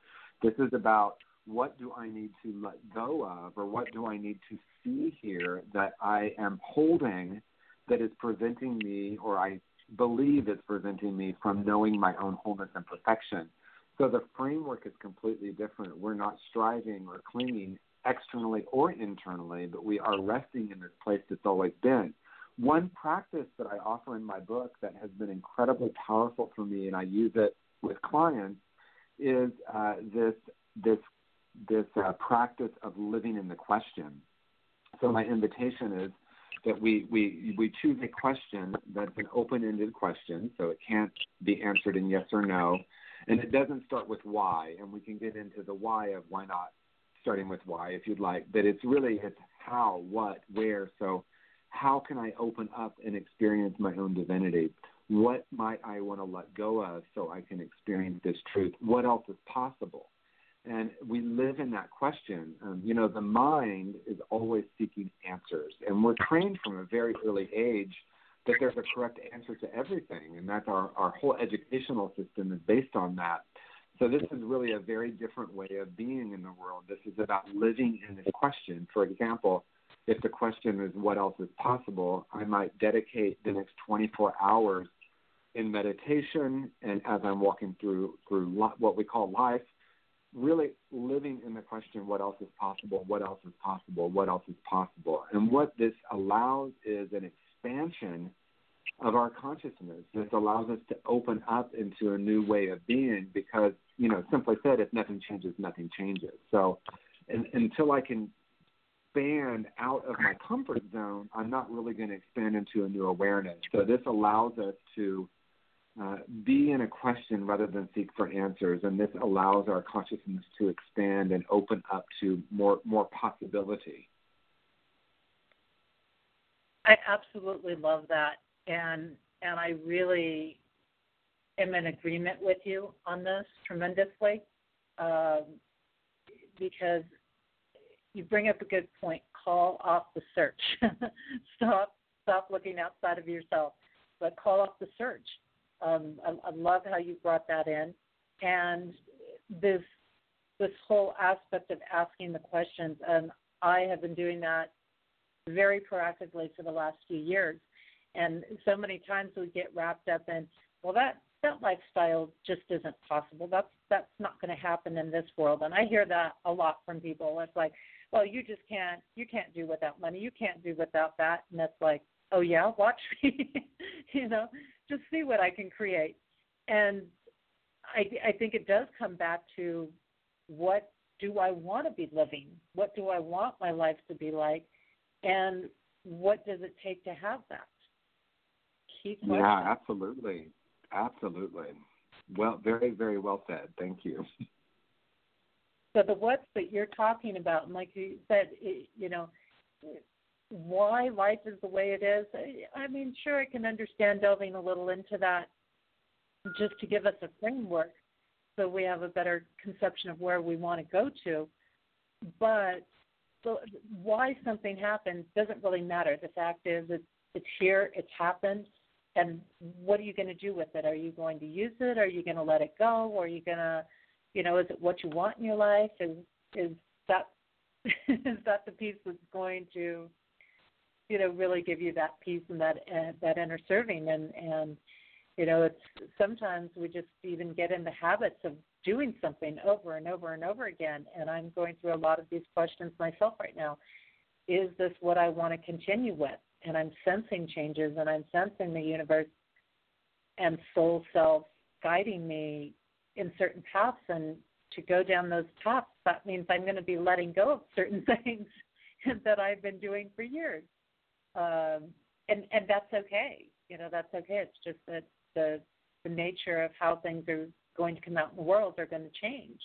This is about what do I need to let go of, or what do I need to see here that I am holding that is preventing me, or I believe is preventing me from knowing my own wholeness and perfection. So the framework is completely different. We're not striving or clinging externally or internally, but we are resting in this place that's always been. One practice that I offer in my book that has been incredibly powerful for me, and I use it with clients, is uh, this this this uh, practice of living in the question. So my invitation is that we, we, we choose a question that's an open-ended question, so it can't be answered in yes or no, and it doesn't start with why, and we can get into the why of why not starting with why if you'd like, but it's really it's how, what, where. So how can I open up and experience my own divinity? What might I want to let go of so I can experience this truth? What else is possible? And we live in that question. Um, you know, the mind is always seeking answers, and we're trained from a very early age that there's a correct answer to everything, and that's our, our whole educational system is based on that. So this is really a very different way of being in the world. This is about living in this question. For example, if the question is what else is possible, I might dedicate the next 24 hours in meditation and as I'm walking through through what we call life, really living in the question what else is possible, what else is possible, what else is possible. And what this allows is an expansion of our consciousness. This allows us to open up into a new way of being because, you know, simply said, if nothing changes, nothing changes. So and, until I can expand out of my comfort zone, I'm not really going to expand into a new awareness. So this allows us to uh, be in a question rather than seek for answers, and this allows our consciousness to expand and open up to more more possibility. I absolutely love that, and and I really am in agreement with you on this tremendously, um, because you bring up a good point. Call off the search. <laughs> Stop stop looking outside of yourself, but call off the search. Um, I, I love how you brought that in, and this this whole aspect of asking the questions. And I have been doing that very proactively for the last few years. And so many times we get wrapped up in, well, that that lifestyle just isn't possible. That's that's not going to happen in this world. And I hear that a lot from people. It's like, well, you just can't you can't do without money. You can't do without that. And it's like, oh yeah, watch <laughs> me. you know, just see what I can create. And I I think it does come back to what do I want to be living? What do I want my life to be like? And what does it take to have that? Question. Yeah, absolutely. Absolutely. Well, very, very well said. Thank you. <laughs> So the what's that you're talking about, and like you said, you know, why life is the way it is. I mean, sure, I can understand delving a little into that, just to give us a framework, so we have a better conception of where we want to go to. But so why something happens doesn't really matter. The fact is, it's it's here, it's happened, and what are you going to do with it? Are you going to use it? Are you going to let it go? Are you going to, you know, is it what you want in your life? Is is that <laughs> is that the piece that's going to, you know, really give you that peace and that uh, that inner serving? And and you know, it's sometimes we just even get in the habits of doing something over and over and over again. And I'm going through a lot of these questions myself right now. Is this what I want to continue with? and I'm sensing changes and I'm sensing the universe and soul self guiding me in certain paths and to go down those paths that means I'm going to be letting go of certain <laughs> things that I've been doing for years. Um and and that's okay. You know, that's okay. It's just that the the nature of how things are going to come out in the world are going to change.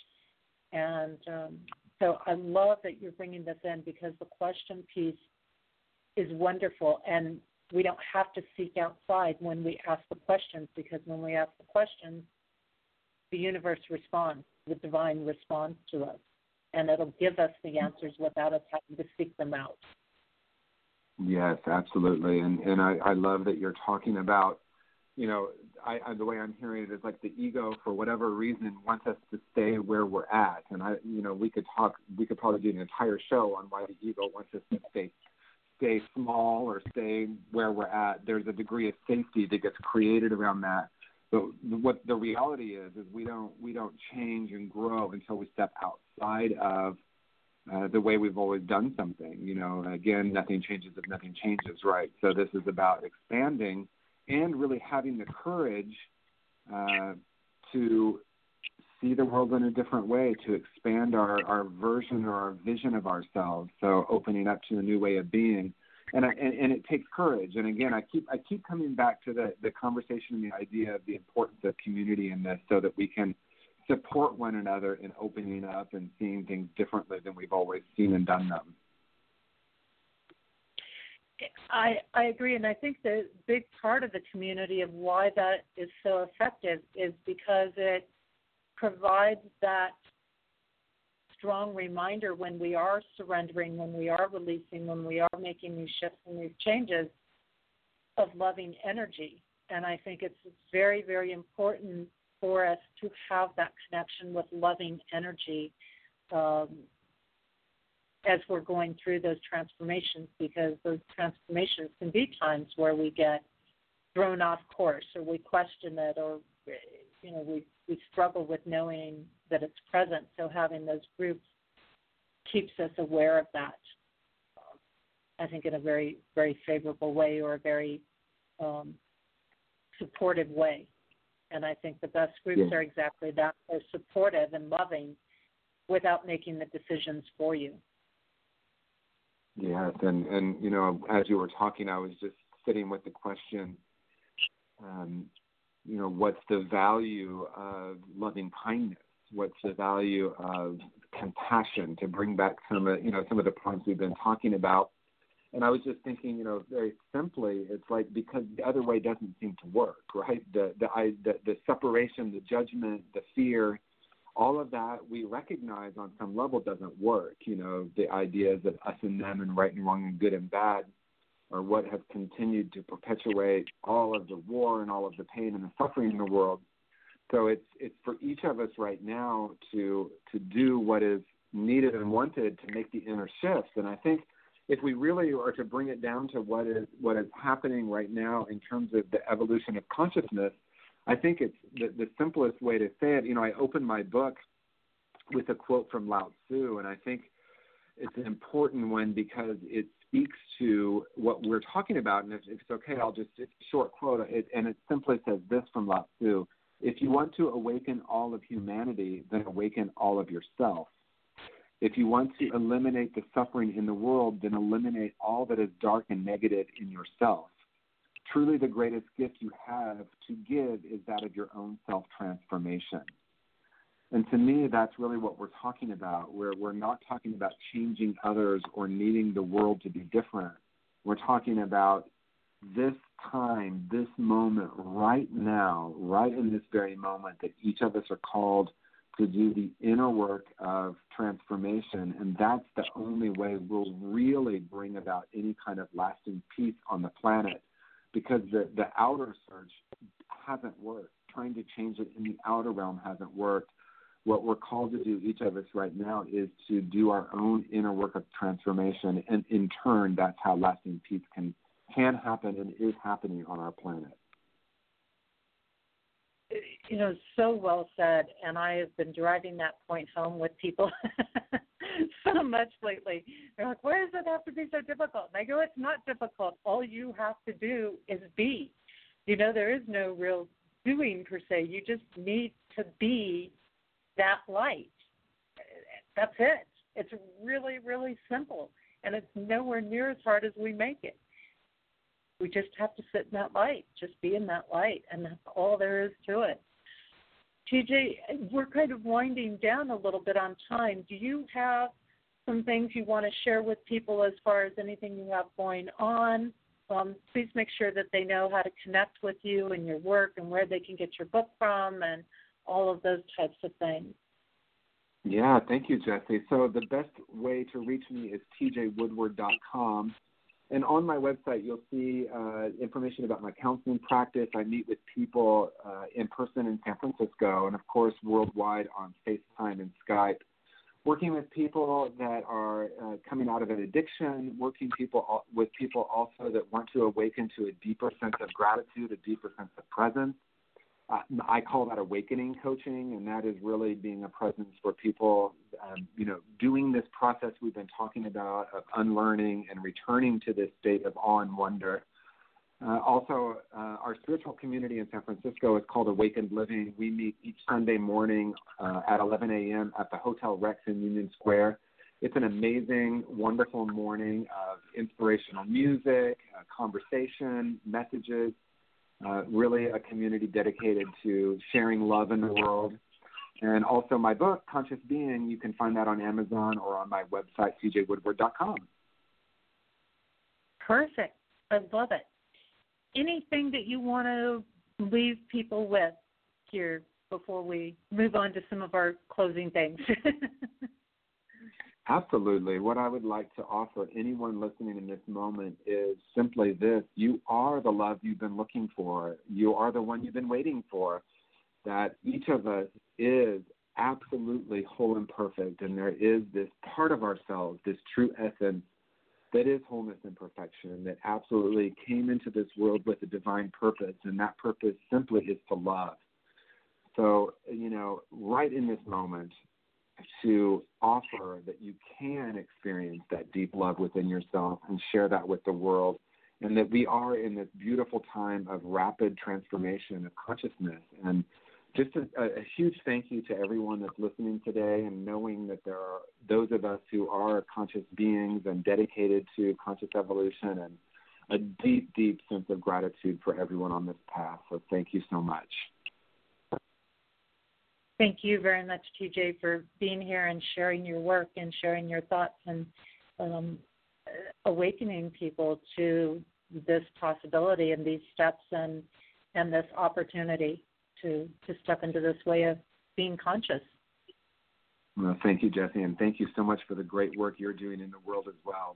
And um, so I love that you're bringing this in because the question piece is wonderful and we don't have to seek outside when we ask the questions because when we ask the questions the universe responds the divine responds to us and it'll give us the answers without us having to seek them out yes absolutely and and i i love that you're talking about you know I, I the way i'm hearing it is like the ego for whatever reason wants us to stay where we're at and i you know we could talk we could probably do an entire show on why the ego wants us to stay stay small or stay where we're at. There's a degree of safety that gets created around that. But what the reality is is we don't we don't change and grow until we step outside of uh, the way we've always done something. You know, again, nothing changes if nothing changes, right? So this is about expanding and really having the courage uh, to see the world in a different way, to expand our, our version or our vision of ourselves. So opening up to a new way of being. And, I, and, and it takes courage. And again, I keep I keep coming back to the, the conversation and the idea of the importance of community in this, so that we can support one another in opening up and seeing things differently than we've always seen and done them. I I agree, and I think the big part of the community of why that is so effective is because it provides that strong reminder when we are surrendering, when we are releasing, when we are making these shifts and these changes of loving energy. And I think it's very, very important for us to have that connection with loving energy um, as we're going through those transformations because those transformations can be times where we get thrown off course or we question it or you know we we struggle with knowing that it's present. So having those groups keeps us aware of that. I think in a very very favorable way or a very um, supportive way. And I think the best groups yeah. are exactly that. They're supportive and loving without making the decisions for you. Yes, and and you know, as you were talking, I was just sitting with the question. Um, you know, what's the value of loving kindness? What's the value of compassion? To bring back some of you know some of the points we've been talking about. And I was just thinking, you know, very simply, it's like because the other way doesn't seem to work, right? The the I, the, the separation, the judgment, the fear, all of that we recognize on some level doesn't work. You know, the ideas of us and them and right and wrong and good and bad are what have continued to perpetuate all of the war and all of the pain and the suffering in the world. So it's it's for each of us right now to to do what is needed and wanted to make the inner shifts. And I think if we really are to bring it down to what is what is happening right now in terms of the evolution of consciousness, I think it's the, the simplest way to say it. You know, I opened my book with a quote from Lao Tzu, and I think it's an important one because it speaks to what we're talking about. And if, if it's okay, I'll just it's a short quote, it, and it simply says this from Lao Tzu: If you want to awaken all of humanity, then awaken all of yourself. If you want to eliminate the suffering in the world, then eliminate all that is dark and negative in yourself. Truly, the greatest gift you have to give is that of your own self transformation. And to me, that's really what we're talking about, where we're not talking about changing others or needing the world to be different. We're talking about this time, this moment, right now, right in this very moment, that each of us are called to do the inner work of transformation. And that's the only way we'll really bring about any kind of lasting peace on the planet because the, the outer search hasn't worked. Trying to change it in the outer realm hasn't worked what we're called to do, each of us right now, is to do our own inner work of transformation, and in turn, that's how lasting peace can can happen and is happening on our planet. You know, so well said, and I have been driving that point home with people <laughs> so much lately. They're like, "Why does it have to be so difficult?" And I go, "It's not difficult. All you have to do is be. You know, there is no real doing per se. You just need to be that light. That's it. It's really, really simple. And it's nowhere near as hard as we make it. We just have to sit in that light, just be in that light, and that's all there is to it. TJ, we're kind of winding down a little bit on time. Do you have some things you want to share with people as far as anything you have going on? Um, please make sure that they know how to connect with you and your work and where they can get your book from and all of those types of things. Yeah, thank you, Jesse. So the best way to reach me is tjwoodward.com. And on my website, you'll see uh, information about my counseling practice. I meet with people uh, in person in San Francisco and, of course, worldwide on FaceTime and Skype. Working with people that are uh, coming out of an addiction, working people with people also that want to awaken to a deeper sense of gratitude, a deeper sense of presence I call that awakening coaching, and that is really being a presence for people, um, you know, doing this process we've been talking about of unlearning and returning to this state of awe and wonder. Uh, also, uh, our spiritual community in San Francisco is called Awakened Living. We meet each Sunday morning uh, at 11 a.m. at the Hotel Rex in Union Square. It's an amazing, wonderful morning of inspirational music, uh, conversation, messages, uh, really a community dedicated to sharing love in the world. And also my book, Conscious Being, you can find that on Amazon or on my website, tjwoodward.com. Perfect. I love it. Anything that you want to leave people with here before we move on to some of our closing things? <laughs> Absolutely. What I would like to offer anyone listening in this moment is simply this you are the love you've been looking for, you are the one you've been waiting for. That each of us is absolutely whole and perfect, and there is this part of ourselves, this true essence that is wholeness and perfection, that absolutely came into this world with a divine purpose, and that purpose simply is to love. So, you know, right in this moment, to offer that you can experience that deep love within yourself and share that with the world, and that we are in this beautiful time of rapid transformation of consciousness. And just a, a huge thank you to everyone that's listening today, and knowing that there are those of us who are conscious beings and dedicated to conscious evolution, and a deep, deep sense of gratitude for everyone on this path. So, thank you so much. Thank you very much, TJ, for being here and sharing your work and sharing your thoughts and um, awakening people to this possibility and these steps and and this opportunity to to step into this way of being conscious. Well, thank you, Jesse, and thank you so much for the great work you're doing in the world as well.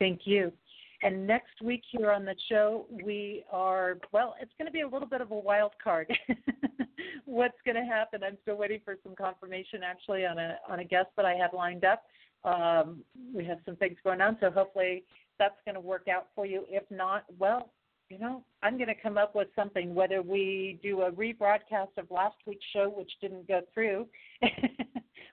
Thank you. And next week here on the show, we are, well, it's going to be a little bit of a wild card. <laughs> What's going to happen? I'm still waiting for some confirmation actually on a on a guest that I have lined up. Um, we have some things going on, so hopefully that's going to work out for you. If not, well, you know, I'm going to come up with something, whether we do a rebroadcast of last week's show, which didn't go through, <laughs>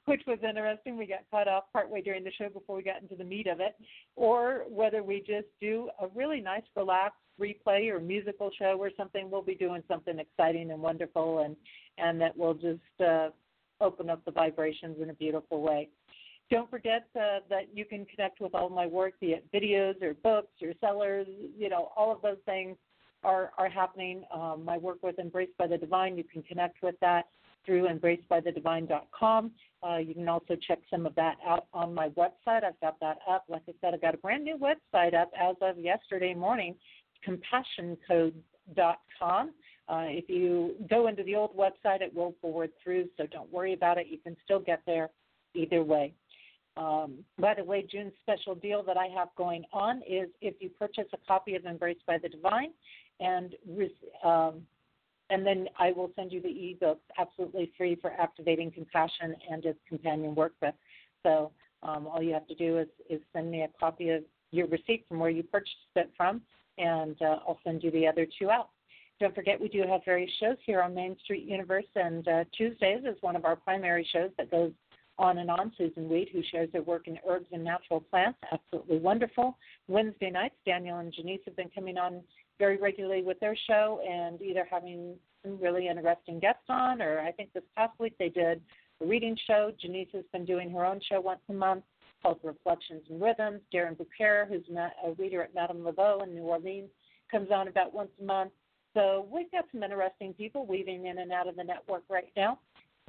<laughs> which was interesting. We got cut off partway during the show before we got into the meat of it, or whether we just do a really nice, relaxed replay or musical show or something. We'll be doing something exciting and wonderful, and and that will just uh, open up the vibrations in a beautiful way. Don't forget uh, that you can connect with all my work, be it videos or books or sellers. You know, all of those things are are happening. Um, my work with Embraced by the Divine, you can connect with that through embracedbythedivine.com. Uh, you can also check some of that out on my website. I've got that up. Like I said, I've got a brand new website up as of yesterday morning, compassioncode.com. Uh, if you go into the old website, it will forward through, so don't worry about it. You can still get there either way. Um, by the way, June's special deal that I have going on is if you purchase a copy of Embraced by the Divine, and um, and then I will send you the ebook absolutely free for activating compassion and its companion workbook. So um, all you have to do is, is send me a copy of your receipt from where you purchased it from, and uh, I'll send you the other two out. Don't forget, we do have various shows here on Main Street Universe, and uh, Tuesdays is one of our primary shows that goes on and on. Susun Weed, who shares her work in herbs and natural plants, absolutely wonderful. Wednesday nights, Daniel and Janice have been coming on very regularly with their show and either having some really interesting guests Ann, or I think this past week they did a reading show. Janice has been doing her own show once a month called Reflections and Rhythms. Darren Bouquet, who's a reader at Madame Laveau in New Orleans, comes on about once a month. So we've got some interesting people weaving in and out of the network right now.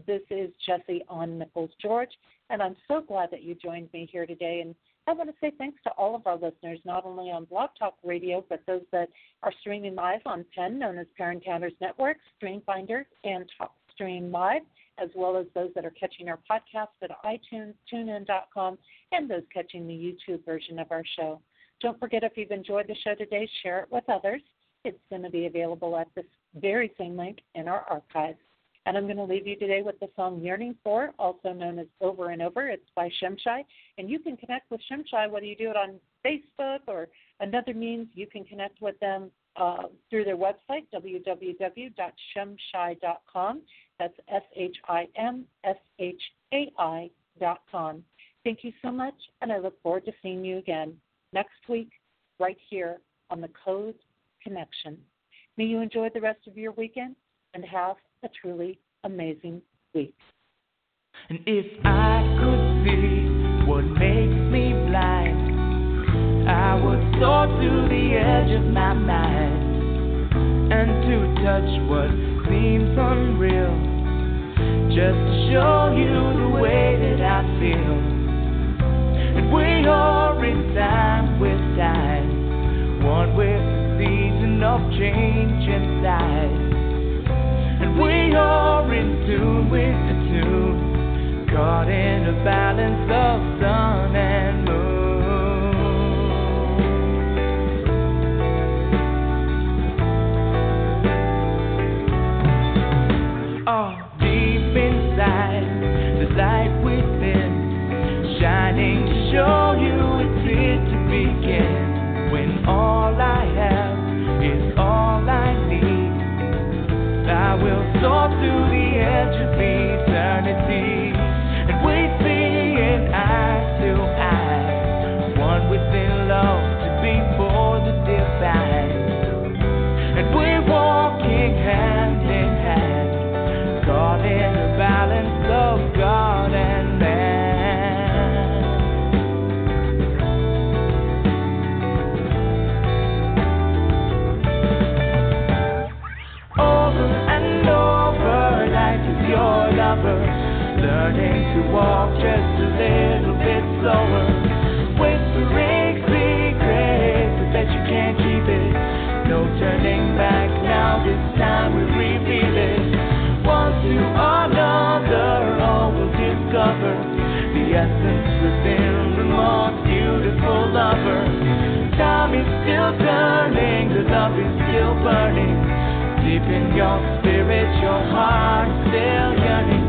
This is Jesse on Nichols George, and I'm so glad that you joined me here today. And I want to say thanks to all of our listeners, not only on Blog Talk Radio, but those that are streaming live on PEN, known as Parent Encounters Network, StreamFinder, and TalkStream Live, as well as those that are catching our podcast at iTunes, TuneIn.com, and those catching the YouTube version of our show. Don't forget if you've enjoyed the show today, share it with others. It's going to be available at this very same link in our archives. And I'm going to leave you today with the song Yearning For, also known as Over and Over. It's by Shimshai. And you can connect with Shimshai whether you do it on Facebook or another means. You can connect with them uh, through their website, www.shimshai.com. That's S H I M S H A I.com. Thank you so much, and I look forward to seeing you again next week, right here on the Code Connection. May you enjoy the rest of your weekend and have a truly amazing week. And if I could see what makes me blind, I would soar to the edge of my mind and to touch what seems unreal, just to show you the way that I feel. And we are in time with time, one with the season of change inside. And we are in tune with the tune, caught in a balance of sun and moon. I to walk just a little bit slower. Whispering secrets, you can't keep it. No turning back now, this time we reveal it. One to another, all will discover the essence within the most beautiful lover. Time is still turning, the love is still burning. Deep in your spirit, your heart still yearning.